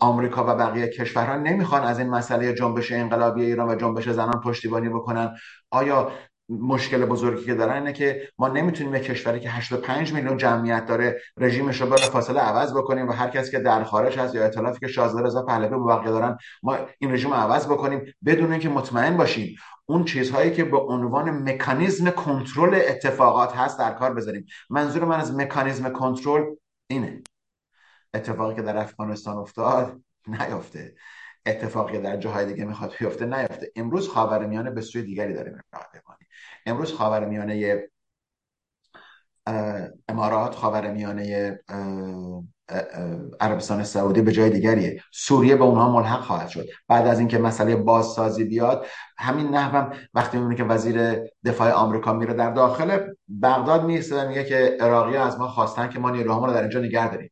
آمریکا و بقیه کشورها نمی‌خوان از این مسئله جنبش انقلابی ایران و جنبش زنان پشتیبانی بکنن. آیا مشکل بزرگی که دارن اینه که ما نمی‌تونیم یک کشوری که 85 میلیون جمعیت داره رژیمش رو بلا فاصله عوض بکنیم و هر کسی که در خارج هست یا اطلافی که شاهزاده رضا پهلوی بقیه دارن ما این رژیم عوض بکنیم. بدون اینکه مطمئن باشیم اون چیزهایی که به عنوان مکانیزم کنترل اتفاقات هست در کار بذاریم. منظور من از مکانیزم کنترل اینه. اتفاقی که در افغانستان افتاد نیافته. اتفاقی در جاهای دیگه می‌خواد بیفته نیفته امروز خاورمیانه به سوی دیگری داره میره امروز خاورمیانه امارات خاورمیانه عربستان سعودی به جای دیگریه. سوریه به اونها ملحق خواهد شد. بعد از اینکه مسئله بازسازی بیاد همین نحوم وقتی می‌بینه که وزیر دفاع آمریکا میره در داخل بغداد میسته میگه که عراقی از ما خواستن که ما نیروهامون رو در اینجا نگه داریم.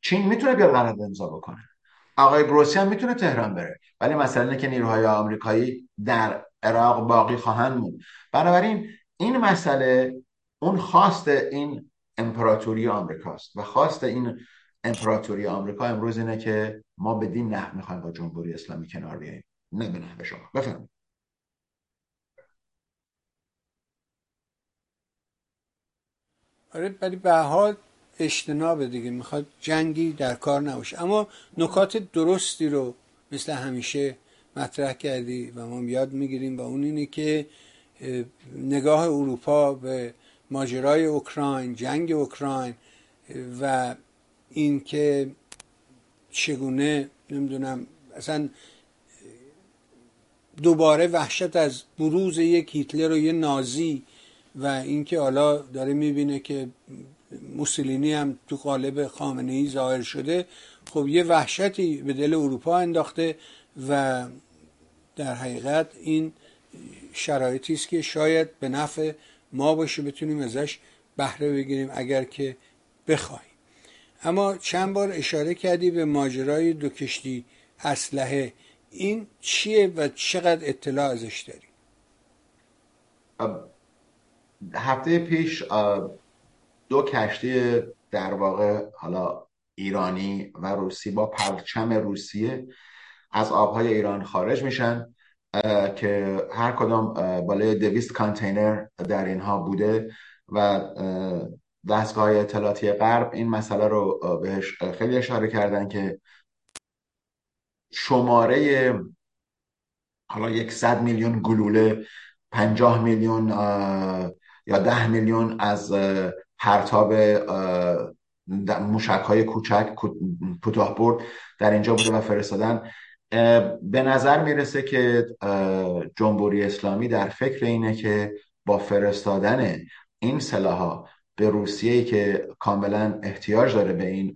چین می‌تونه بیاد قرارداد امضا بکنه. آقای گروسی هم می‌تونه تهران بره. ولی مسئله اینه که نیروهای آمریکایی در عراق باقی خواهند موند. بنابراین این مسئله اون خواست این امپراتوری آمریکاست و خواست این امپراتوری آمریکا امروز اینه که ما بدین نحو می‌خوایم با جمهوری اسلامی کنار بیاییم. نه به نحو شما. بفرمایید.
آره ولی به حال اجتناب دیگه می‌خواد جنگی در کار نباشه. اما نکات درستی رو مثل همیشه مطرح کردی و ما یاد می‌گیریم و اون اینه که نگاه اروپا به ماجرای اوکراین جنگ اوکراین و اینکه چگونه نمی‌دونم اصلا دوباره وحشت از بروز یک هیتلر و یه نازی و اینکه حالا داره می‌بینه که موسولینی هم تو قالب خامنه ای ظاهر شده. خب یه وحشتی به دل اروپا انداخته و در حقیقت این شرایطی است که شاید به نفع ما باشه بتونیم ازش بهره بگیریم اگر که بخوایم. اما چند بار اشاره کردی به ماجرای دو کشتی اسلحه. این چیه و چقدر اطلاع ازش داری؟
هفته پیش دو کشتی در واقع حالا ایرانی و روسی با پرچم روسیه از آبهای ایران خارج میشن که هر کدام بالای دویست کانتینر در اینها بوده و دستگاه اطلاعاتی غرب این مسئله رو بهش خیلی اشاره کردن که شماره حالا یک صد میلیون گلوله پنجاه میلیون یا ده میلیون از پرتاب موشک های کوچک کوتاه برد در اینجا بوده و فرستادن. به نظر می‌رسه که جمهوری اسلامی در فکر اینه که با فرستادن این سلاح به روسیه که کاملا احتیاج داره به این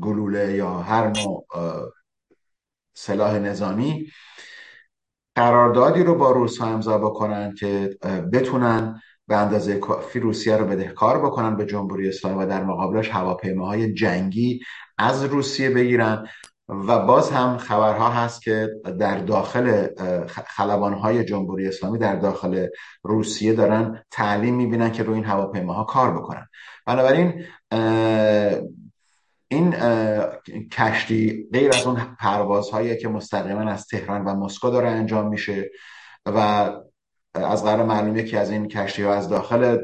گلوله یا هر نوع سلاح نظامی قراردادی رو با روس امضا بکنن که بتونن به اندازه کافی روسیه رو بدهکار بکنن به جمهوری اسلامی و در مقابلش هواپیماهای جنگی از روسیه بگیرن. و باز هم خبرها هست که در داخل خلبانهای جمهوری اسلامی در داخل روسیه دارن تعلیم می‌بینن که روی این هواپیماها کار بکنن. بنابراین این کشتی غیر از اون پروازهایی که مستقیما از تهران و مسکو داره انجام میشه و از قرار معلوم یکی از این کشتی ها از داخل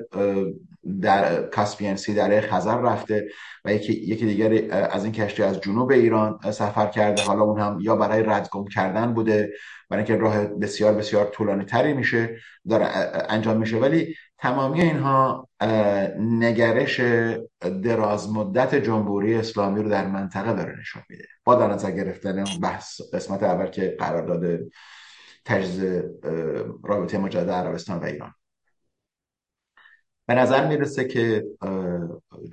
در کاسپین سی در خزر رفته و یکی, یکی دیگر از این کشتی از جنوب ایران سفر کرده. حالا اون هم یا برای ردگم کردن بوده برای اینکه راه بسیار بسیار طولانی تری میشه داره انجام میشه. ولی تمامی اینها نگرش دراز مدت جمهوری اسلامی رو در منطقه داره نشون میده. با در نظر گرفتن بحث قسمت اول که قرار داده تجزیه رابطه مجدد عربستان و ایران. به نظر می‌رسه که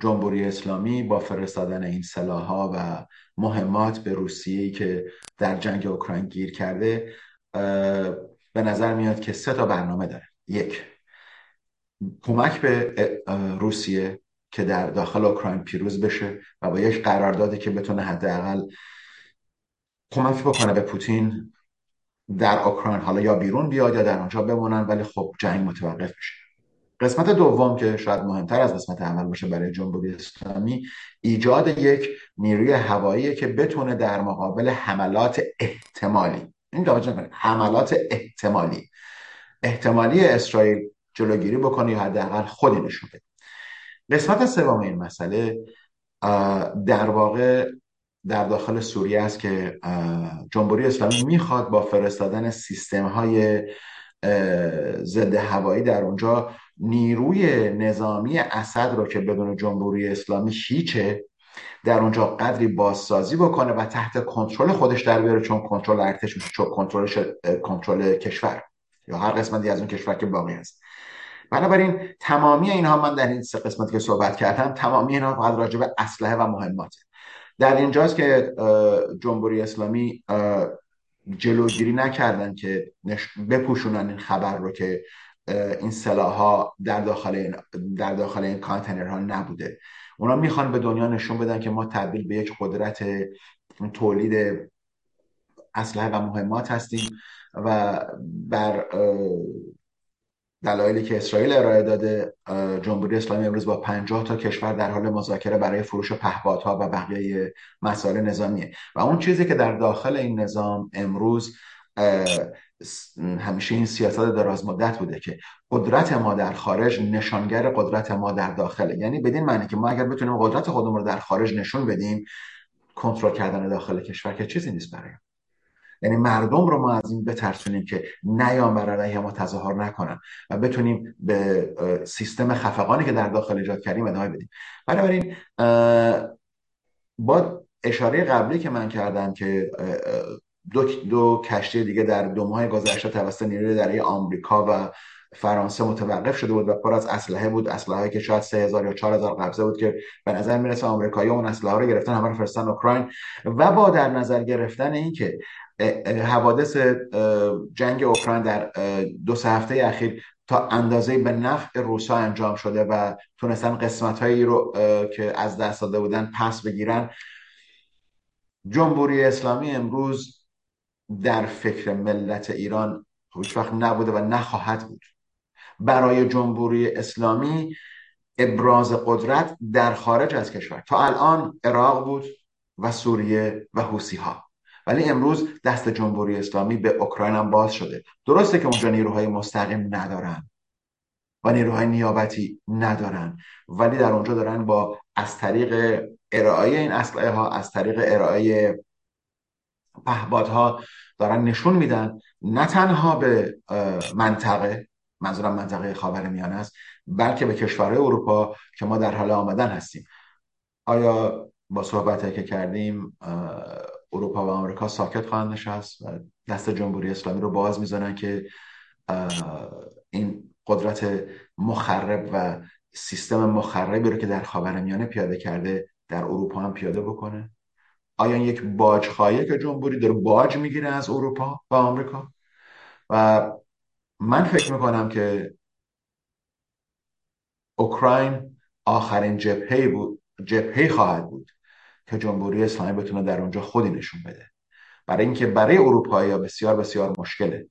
جمهوری اسلامی با فرستادن این سلاحها و مهمات به روسیه که در جنگ اوکراین گیر کرده به نظر میاد که سه تا برنامه داره. یک کمک به روسیه که در داخل اوکراین پیروز بشه و با یک قراردادی که بتونه حداقل کمک بکنه به پوتین در اوکراین حالا یا بیرون بیاد یا در آنجا بمونن ولی خب جنگ متوقف بشه قسمت دوم که شاید مهمتر از قسمت اول باشه برای جمهوری اسلامی ایجاد یک نیروی هوایی که بتونه در مقابل حملات احتمالی این توجه حملات احتمالی احتمالی اسرائیل جلوگیری بکنه یا حداقل خودی نشون قسمت سوم این مسئله در واقع در داخل سوریه است که جمهوری اسلامی می‌خواد با فرستادن سیستم های ضد هوایی در اونجا نیروی نظامی اسد رو که بدون جمهوری اسلامی هیچه در اونجا قدری بازسازی بکنه و تحت کنترل خودش در بیاره چون کنترل ارتش میشه چون کنترلش کنترل کشور یا هر قسمتی از اون کشور که باقی هست. بنابراین تمامی اینها من در این سه قسمت که صحبت کردم تمامی اینها فقط راجع به اسلحه و مهمات. در اینجاست که جمهوری اسلامی جلوگیری نکردن که بپوشونن این خبر رو که این سلاح ها در داخل این در داخل این ها نبوده. اونا می‌خوان به دنیا نشون بدن که ما تبدیل به یک قدرت تولید اسلحه و مهمات هستیم و بر دلایلی که اسرائیل ارائه داده جمهوری اسلامی امروز با 50 تا کشور در حال مذاکره برای فروش پهپادها و بقیه مسائل نظامیه. و اون چیزی که در داخل این نظام امروز همیشه این سیاست دراز مدت بوده که قدرت ما در خارج نشانگر قدرت ما در داخله. یعنی بدین معنی که ما اگر بتونیم قدرت خودمون رو در خارج نشون بدیم کنترل کردن داخل کشور که چیزی نیست برای یعنی مردم رو ما از این بترسونیم که نیام بر علیه ما تظاهر نکنن و بتونیم به سیستم خفقانی که در داخل ایجاد کردیم ادامه بدیم. بنابراین با اشاره قبلی که من کردم که دو, دو کشتی دیگه در دو ماه گذشته توسط نیروی دریایی آمریکا و فرانسه متوقف شده بود و پر از اسلحه بود اسلحه که شاید 3000 یا 4000 قبضه بود که به نظر می‌رسه آمریکایی‌ها اون اسلحه رو گرفتن همه رو فرستن اوکراین. و با در نظر گرفتن این که حوادث جنگ اوکراین در دو سه هفته اخیر تا اندازه به نفع روسا انجام شده و تونستن قسمت هایی رو که از دست داده بودن پس بگیرن. جمهوری اسلامی امروز در فکر ملت ایران هیچ وقت نبوده و نخواهد بود. برای جمهوری اسلامی ابراز قدرت در خارج از کشور. تا الان عراق بود و سوریه و حوسی ها ولی امروز دست جمهوری اسلامی به اوکراین هم باز شده. درسته که اونجا نیروهای مستقیم ندارن و نیروهای نیابتی ندارن ولی در اونجا دارن با از طریق ارائه این اسلحه ها از طریق ارائه پهبادها دارن نشون میدن نه تنها به منطقه منظورم منطقه خاور میانه است بلکه به کشورهای اروپا که ما در حال آمدن هستیم. آیا با صحبت که کردیم اروپا و آمریکا ساکت خواهند نشست و دست جمهوری اسلامی رو باز می‌زنن که این قدرت مخرب و سیستم مخربی رو که در خاورمیانه پیاده کرده در اروپا هم پیاده بکنه. آیا یک باج خواهی که جمهوری داره باج می‌گیره از اروپا و آمریکا؟ و من فکر می‌کنم که اوکراین آخرین جبهه بود جبهه خواهد بود که جمهوری اسلامی بتونه در اونجا خودی نشون بده. برای اینکه برای اروپایی بسیار بسیار مشکله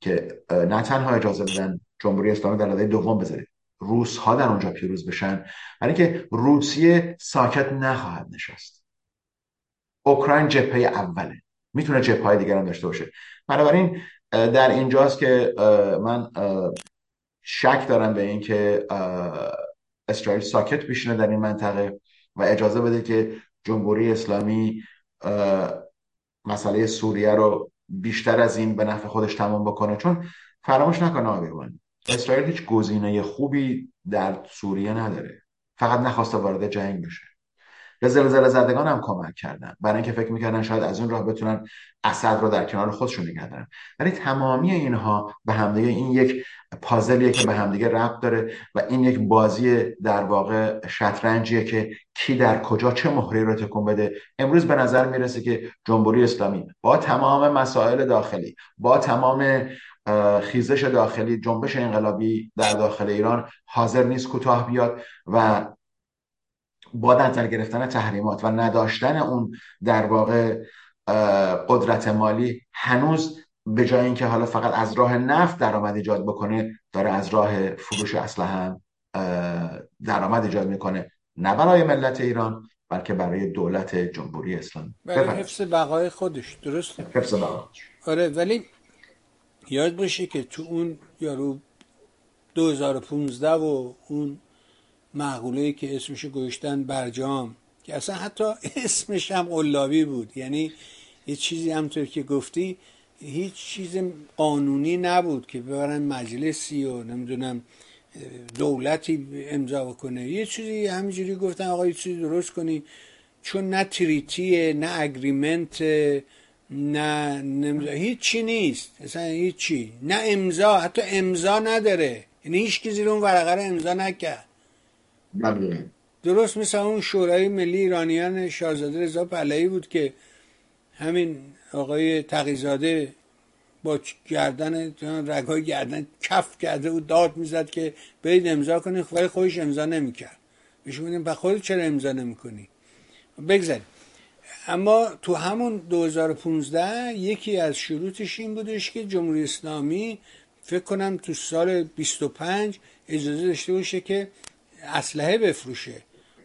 که نه تنها اجازه بدن جمهوری اسلامی در رده دوم بذاره روس ها در اونجا پیروز بشن. برای اینکه روسیه ساکت نخواهد نشست. اوکراین جبهه اوله. می‌تونه جبهه های دیگر هم داشته باشه. بنابراین در اینجاست که من شک دارم به اینکه اسرائیل ساکت بشینه در این منطقه و اجازه بده که جمهوری اسلامی مسئله سوریه رو بیشتر از این به نفع خودش تمام بکنه. چون فراموش نکنه آقای اسرائیل هیچ گزینه خوبی در سوریه نداره. فقط نخواسته وارد جنگ بشه. به زلزله زدگان هم کمک کردن. برای اینکه فکر می‌کردن شاید از اون راه بتونن اسد رو در کنار خودشون نگه دارن. ولی تمامی اینها به همدیگه این یک پازلیه که به همدیگه ربط داره و این یک بازی در واقع شطرنجیه که کی در کجا چه مهری رو تکون بده. امروز به نظر می‌رسه که جمهوری اسلامی با تمام مسائل داخلی با تمام خیزش داخلی جنبش انقلابی در داخل ایران حاضر نیست کوتاه بیاد و با نظر گرفتن تحریمات و نداشتن اون در واقع قدرت مالی هنوز به جای اینکه حالا فقط از راه نفت درآمد ایجاد بکنه داره از راه فروش اسلحه هم درآمد ایجاد می‌کنه. نه برای ملت ایران بلکه برای دولت جمهوری اسلامی.
برای حفظ بقای خودش درسته
حفظ بقای
آره ولی یاد باشه که تو اون یارو 2015 و اون معقوله که اسمش گوشتن برجام که اصلا حتی اسمش هم قلابی بود. یعنی یه چیزی همطور که گفتی هیچ چیز قانونی نبود که ببرن مجلسی و نمی‌دونم دولتی امضا بکنه. یه چیزی همینجوری گفتن آقا یه چیزی درست کنی. چون نه تریتیه نه اگریمنت نه نمزا. هیچی نیست. اصلا هیچی. نه امضا حتی امضا نداره. یعنی هیچ کی زیر اون ورقه رو امضا نکرد. درست مثل اون شورای ملی ایرانیان شاهزاده رضا پهلوی بود که همین آقای تقیزاده با گردن رگای گردن کف کرده و داد می‌زد که برید امضا کنید ولی خودش امضا نمی‌کرد. بهش بودیم به خود چرا امضا نمی‌کنی؟ بگذاریم. اما تو همون 2015 یکی از شروطش این بودش که جمهوری اسلامی فکر کنم تو سال 25 اجازه داشته باشه که اسلحه بفروشه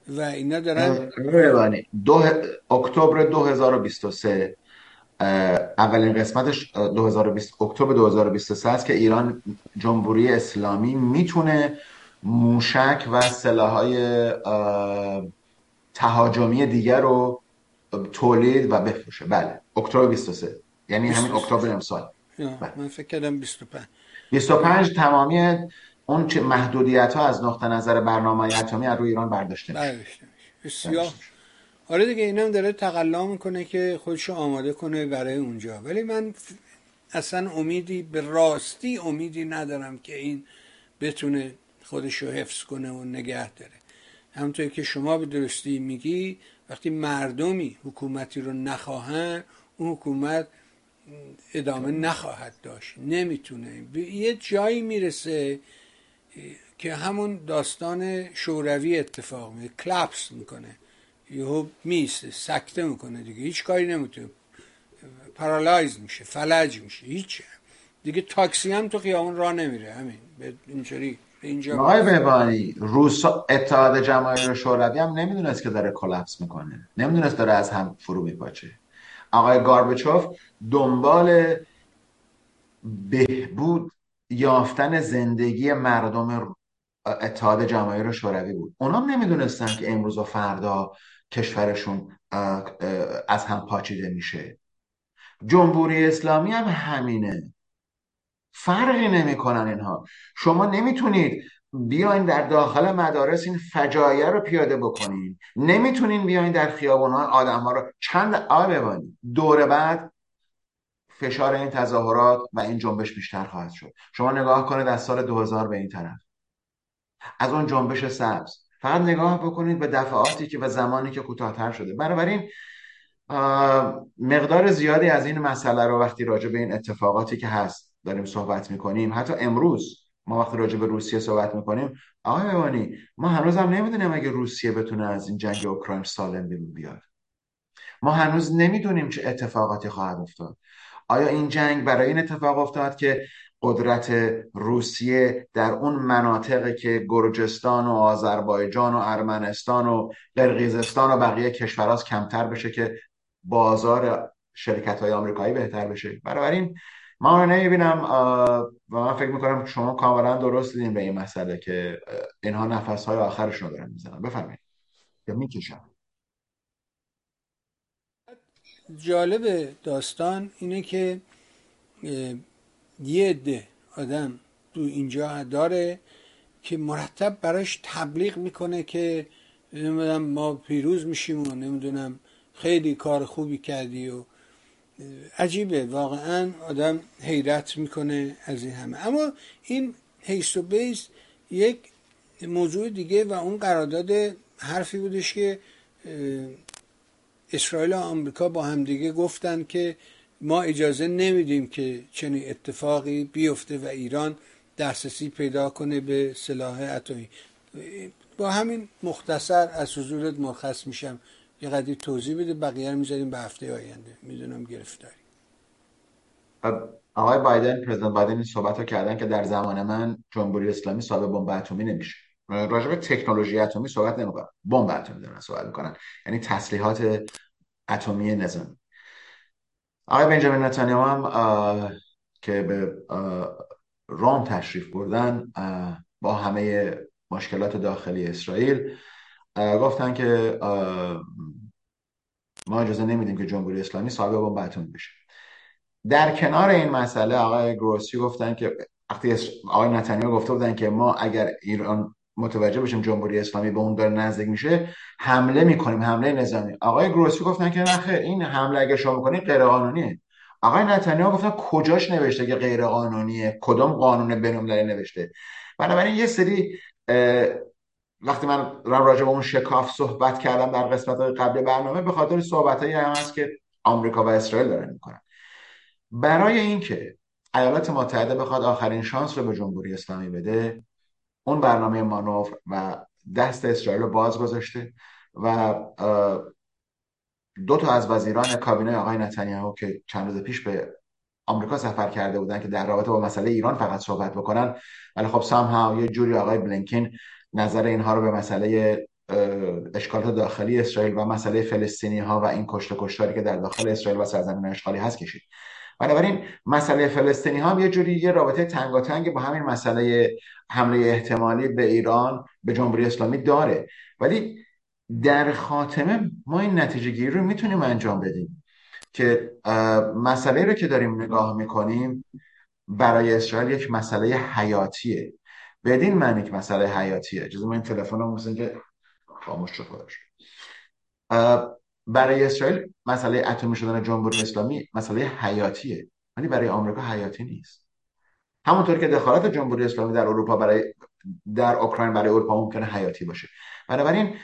و اینا دارن
دو اکتبر 2023 اولین قسمتش 2020 اکتبر 2023 است که ایران جمهوری اسلامی می‌تونه موشک و سلاحهای تهاجمی دیگر رو تولید و بفروشه. بله اکتبر 23 یعنی همین اکتبر امسال.
بله. من فکر کردم 25
25 تمامی اون چه محدودیت ها از نقطه نظر برنامه اتمی از روی ایران برداشته
میشه. برداشته بسیار آره دیگه اینم داره تقلا می‌کنه که خودشو آماده کنه برای اونجا. ولی من اصلا امیدی به راستی امیدی ندارم که این بتونه خودشو حفظ کنه و نگه داره. همونطور که شما به درستی میگی وقتی مردمی حکومتی رو نخواهن اون حکومت ادامه نخواهد داشت. نمی‌تونه. به یه جایی می‌رسه که همون داستان شوروی اتفاق میده کلپس می‌کنه. یهو میسته سکته می‌کنه دیگه. هیچ کاری نمی‌تونه. پارالایز میشه فلج میشه. هیچ. دیگه تاکسی هم تو خیابون راه نمیره همین. به اینجوری اینجا
آقای بهبانی روس اتحاد جماهیر شوروی هم نمی‌دونست که داره کلپس می‌کنه. نمی‌دونست داره از هم فرو میپاچه. آقای گاربچوف دنبال بهبود یافتن زندگی مردم اتحاد جماهیر شوروی بود. اونا نمی‌دونستن که امروز و فردا کشورشون از هم پاچیده میشه. جمهوری اسلامی هم همینه. فرقی نمی‌کنن اینها. شما نمی‌تونید بیاین در داخل مدارس این فجایع رو پیاده بکنین. نمی‌تونین بیاین در خیابان ها آدم ها رو چند آقای ببانید دور بعد فشار این تظاهرات و این جنبش بیشتر خواهد شد. شما نگاه کنید از سال 2000 به این طرف. از اون جنبش سبز. فقط نگاه بکنید به دفعاتی که و زمانی که کوتاهتر شده. بنابراین مقدار زیادی از این مسئله رو وقتی راجع به این اتفاقاتی که هست داریم صحبت می‌کنیم حتی امروز ما وقتی راجع به روسیه صحبت می‌کنیم آقای ببانی ما هنوز هم نمی‌دونیم اگه روسیه بتونه از این جنگ اوکراین سالم بیرون بیاد. ما هنوز نمی‌دونیم چه اتفاقاتی خواهد افتاد. آیا این جنگ برای این اتفاق افتاد که قدرت روسیه در اون مناطقی که گرجستان و آذربایجان و ارمنستان و قرقیزستان و بقیه کشورها کمتر بشه که بازار شرکت های آمریکایی بهتر بشه؟ بنابراین ما رو نمی‌بینم و من فکر می‌کنم شما کاملا درست دیدین به این مسئله که اینها نفس های آخرشون رو دارن می‌زنن. بفرمایید. یا می‌کشن.
جالب داستان اینه که یه عده آدم تو اینجا داره که مرتب براش تبلیغ می‌کنه که نمی‌دونم ما پیروز میشیم و نمی‌دونم خیلی کار خوبی کردی و عجیبه. واقعا آدم حیرت می‌کنه از این همه. اما این هیست و بیس یک موضوع دیگه و اون قرارداد حرفی بودش که اسرائیل و آمریکا با همدیگه گفتن که ما اجازه نمیدیم که چنین اتفاقی بیفته و ایران دسترسی پیدا کنه به سلاح اتمی. با همین مختصر از حضورت مرخص میشم. یه قدری توضیح بده بقیه رو می‌ذاریم به هفته آینده. می‌دونم گرفتاری.
آقای بایدن پرزیدنت بایدن این صحبت رو کردن که در زمان من جمهوری اسلامی صاحب بمب اتمی نمیشه. راجع به تکنولوژی اتمی صحبت نمی‌کنن بمب اتمی دارن صحبت می‌کنن. یعنی تسلیحات اتمی نظامی. آقای بنجامین نتانیاهو هم که به روم تشریف بردن با همه مشکلات داخلی اسرائیل گفتن که ما اجازه نمیدیم که جمهوری اسلامی صاحب بمب اتمی بشه. در کنار این مسئله آقای گروسی گفتن که وقتی آقای نتانیاهو گفته بودن که ما اگر ایران متوجه بشیم جمهوری اسلامی به اون داره نزدیک میشه حمله می‌کنیم حمله نظامی. آقای گروسی گفتن که نه این حمله اگه شما می‌کنید غیر قانونیه آقای نتانیاهو گفتن کجاش نوشته که غیر قانونیه کدام قانون بین‌المللی نوشته؟ بنابراین یه سری وقتی من راجع به اون شکاف صحبت کردم در قسمت قبل برنامه به خاطر صحبت هم هست که آمریکا و اسرائیل دارن می‌کنن. برای اینکه ایالات متحده بخواد آخرین شانس رو به جمهوری اسلامی بده اون برنامه مانور و دست اسرائیل رو باز گذاشته و دو تا از وزیران کابینه آقای نتانیاهو که چند روز پیش به آمریکا سفر کرده بودن که در رابطه با مسئله ایران فقط صحبت بکنن. ولی خب سام یه جوری آقای بلینکین نظر اینها رو به مسئله اشکالات داخلی اسرائیل و مسئله فلسطینی ها و این کشت کشتاری که در داخل اسرائیل و سرزمین اشغالی هست کشید. بنابراین مسئله فلسطینی ها هم یه جوری یه رابطه تنگاتنگ با همین مسئله حمله احتمالی به ایران به جمهوری اسلامی داره. ولی در خاتمه ما این نتیجه گیری رو می‌تونیم انجام بدیم که مسئله رو که داریم نگاه می‌کنیم برای اسرائیل یک مسئله حیاتیه. بدین معنی که مسئله حیاتیه. اجازه این تلفن رو مثل که خاموش شد برای اسرائیل مسئله اتمی شدن جمهوری اسلامی مسئله حیاتیه ولی برای آمریکا حیاتی نیست. همونطور که دخالت جمهوری اسلامی در اروپا برای در اوکراین برای اروپا ممکنه حیاتی باشه. بنابراین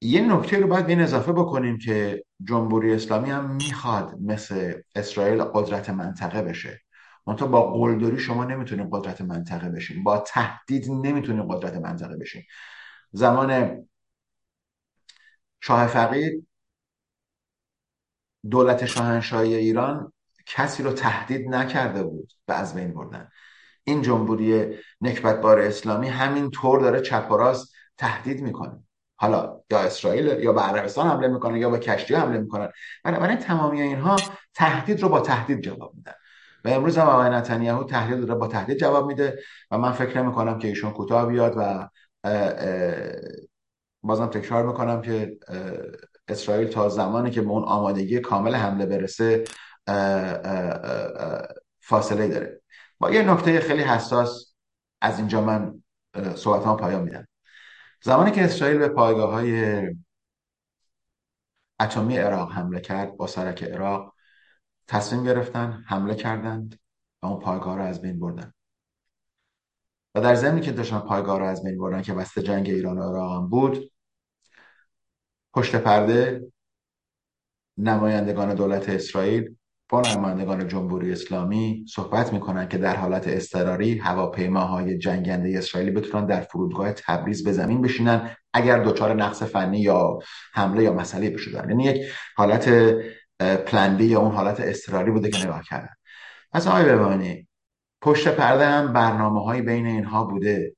یه نکته رو باید به اضافه بکنیم که جمهوری اسلامی هم می‌خواد مثل اسرائیل قدرت منطقه بشه. منتها با قلدری شما نمی‌تونید قدرت منطقه بشین با تهدید نمی‌تونید قدرت منطقه بشین زمان شاه فقید دولت شاهنشاهی ایران کسی رو تهدید نکرده بود به از بین بردن. این جمهوری نکبتبار اسلامی همین طور داره چپ و راست تهدید می‌کنه. حالا یا اسرائیل یا به عربستان حمله می‌کنه یا به کشتی حمله می‌کنن بنابراین تمامی اینها تهدید رو با تهدید جواب میدن. و امروز هم آقای نتانیاهو تهدید رو با تهدید جواب میده و من فکر نمی کنم که ایشون کوتاه بیاد و بازم تکرار می‌کنم که اسرائیل تا زمانی که به اون آمادگی کامل حمله برسه فاصله داره. با یه نکته خیلی حساس از اینجا من صحبت هم پایان میدم. زمانی که اسرائیل به پایگاه های اتمی عراق حمله کرد با سرک عراق تصمیم گرفتن حمله کردند و اون پایگاه رو از بین بردن. و در زمینی که داشتن پایگاه رو از بین بردن که بسته جنگ ایران و عراق بود پشت پرده نمایندگان دولت اسرائیل با نمایندگان جمهوری اسلامی صحبت می‌کنن که در حالت اضطراری هواپیماهای جنگنده اسرائیلی بتونن در فرودگاه تبریز به زمین بشینن اگر دچار نقص فنی یا حمله یا مسئله بشدن یعنی یک حالت پلندی یا اون حالت اضطراری بوده که نگاه کردن. پس آقای ببانی پشت پرده هم برنامه های بین اینها بوده.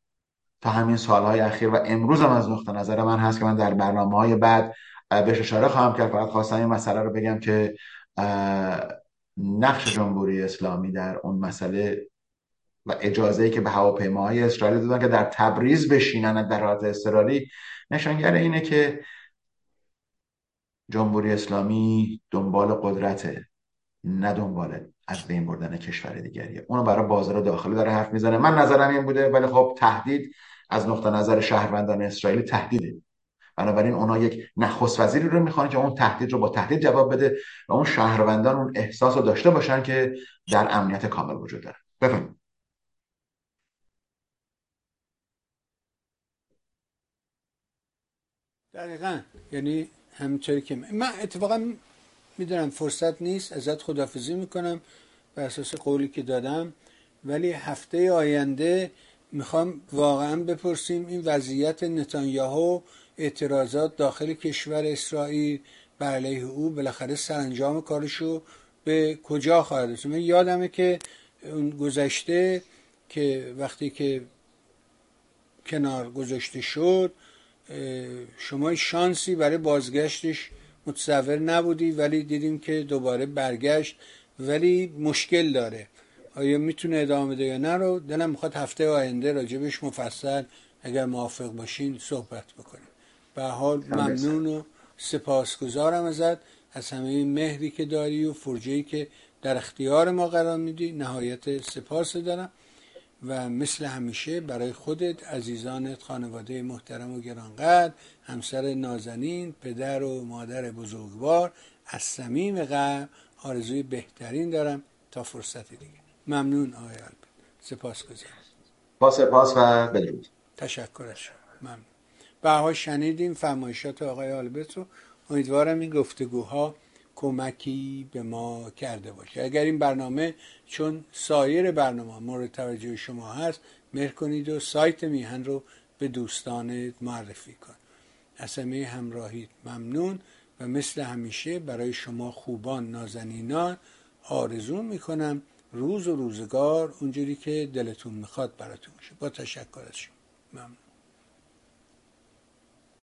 تا همین سالهای اخیر و امروز هم از نقطه نظر من هست که من در برنامه های بعد بهش اشاره خواهم کرد. فقط خواستم این مسئله رو بگم که نقش جمهوری اسلامی در اون مسئله و اجازه ای که به هواپیماهای اسرائیل دادن که در تبریز بشینن در حالت اضطراری نشانگر اینه که جمهوری اسلامی دنبال قدرته نه دنبال از بین بردن کشور دیگریه. اونو برای بازار داخلی داره حرف می‌زنه. من نظرم این بوده ولی خب تهدید از نقطه نظر شهروندان اسرائیلی تهدیده. بنابراین اونا یک نخست وزیری رو می‌خوان که اون تهدید رو با تهدید جواب بده و اون شهروندان اون احساس رو داشته باشن که در امنیت کامل وجود داره. بفرمایید.
دقیقا. یعنی همینطوری که من اتفاقا می‌دونم فرصت نیست ازت خدافزی می‌کنم بر اساس قولی که دادم ولی هفته آینده می‌خوام واقعا بپرسیم این وضعیت نتانیاهو اعتراضات داخل کشور اسرائیل بر علیه او بالاخره سرانجام کارشو به کجا خواهد رسید من یادمه که اون گذشته که وقتی که کنار گذاشته شد شما شانسی برای بازگشتش متصور نبودی ولی دیدیم که دوباره برگشت ولی مشکل داره. آیا می‌تونه ادامه بده یا نه رو؟ دلم می‌خواد هفته آینده راجبش مفصل اگر موافق باشین صحبت بکنیم. به حال ممنون و سپاسگزارم ازت از همه مهری که داری و فرجهی که در اختیار ما قرار میدی. نهایت سپاس دارم و مثل همیشه برای خودت عزیزانت خانواده محترم و گرانقدر همسر نازنین پدر و مادر بزرگوار از صمیم قلب آرزوی بهترین دارم تا فرصت دیگه. ممنون آقای البت سپاس گذارم
با سپاس و بدرود.
تشکر از شما. ممنون. به شنیدیم فرمایشات آقای آلبرت رو. امیدوارم این گفتگوها کمکی به ما کرده باشه. اگر این برنامه چون سایر برنامه مورد توجه شما هست مهر کنید و سایت میهن رو به دوستانت معرفی کن. از همه همراهید ممنون و مثل همیشه برای شما خوبان نازنینان آرزو می‌کنم روز و روزگار اونجوری که دلتون می‌خواد براتون باشه. با تشکر از شما ممنون.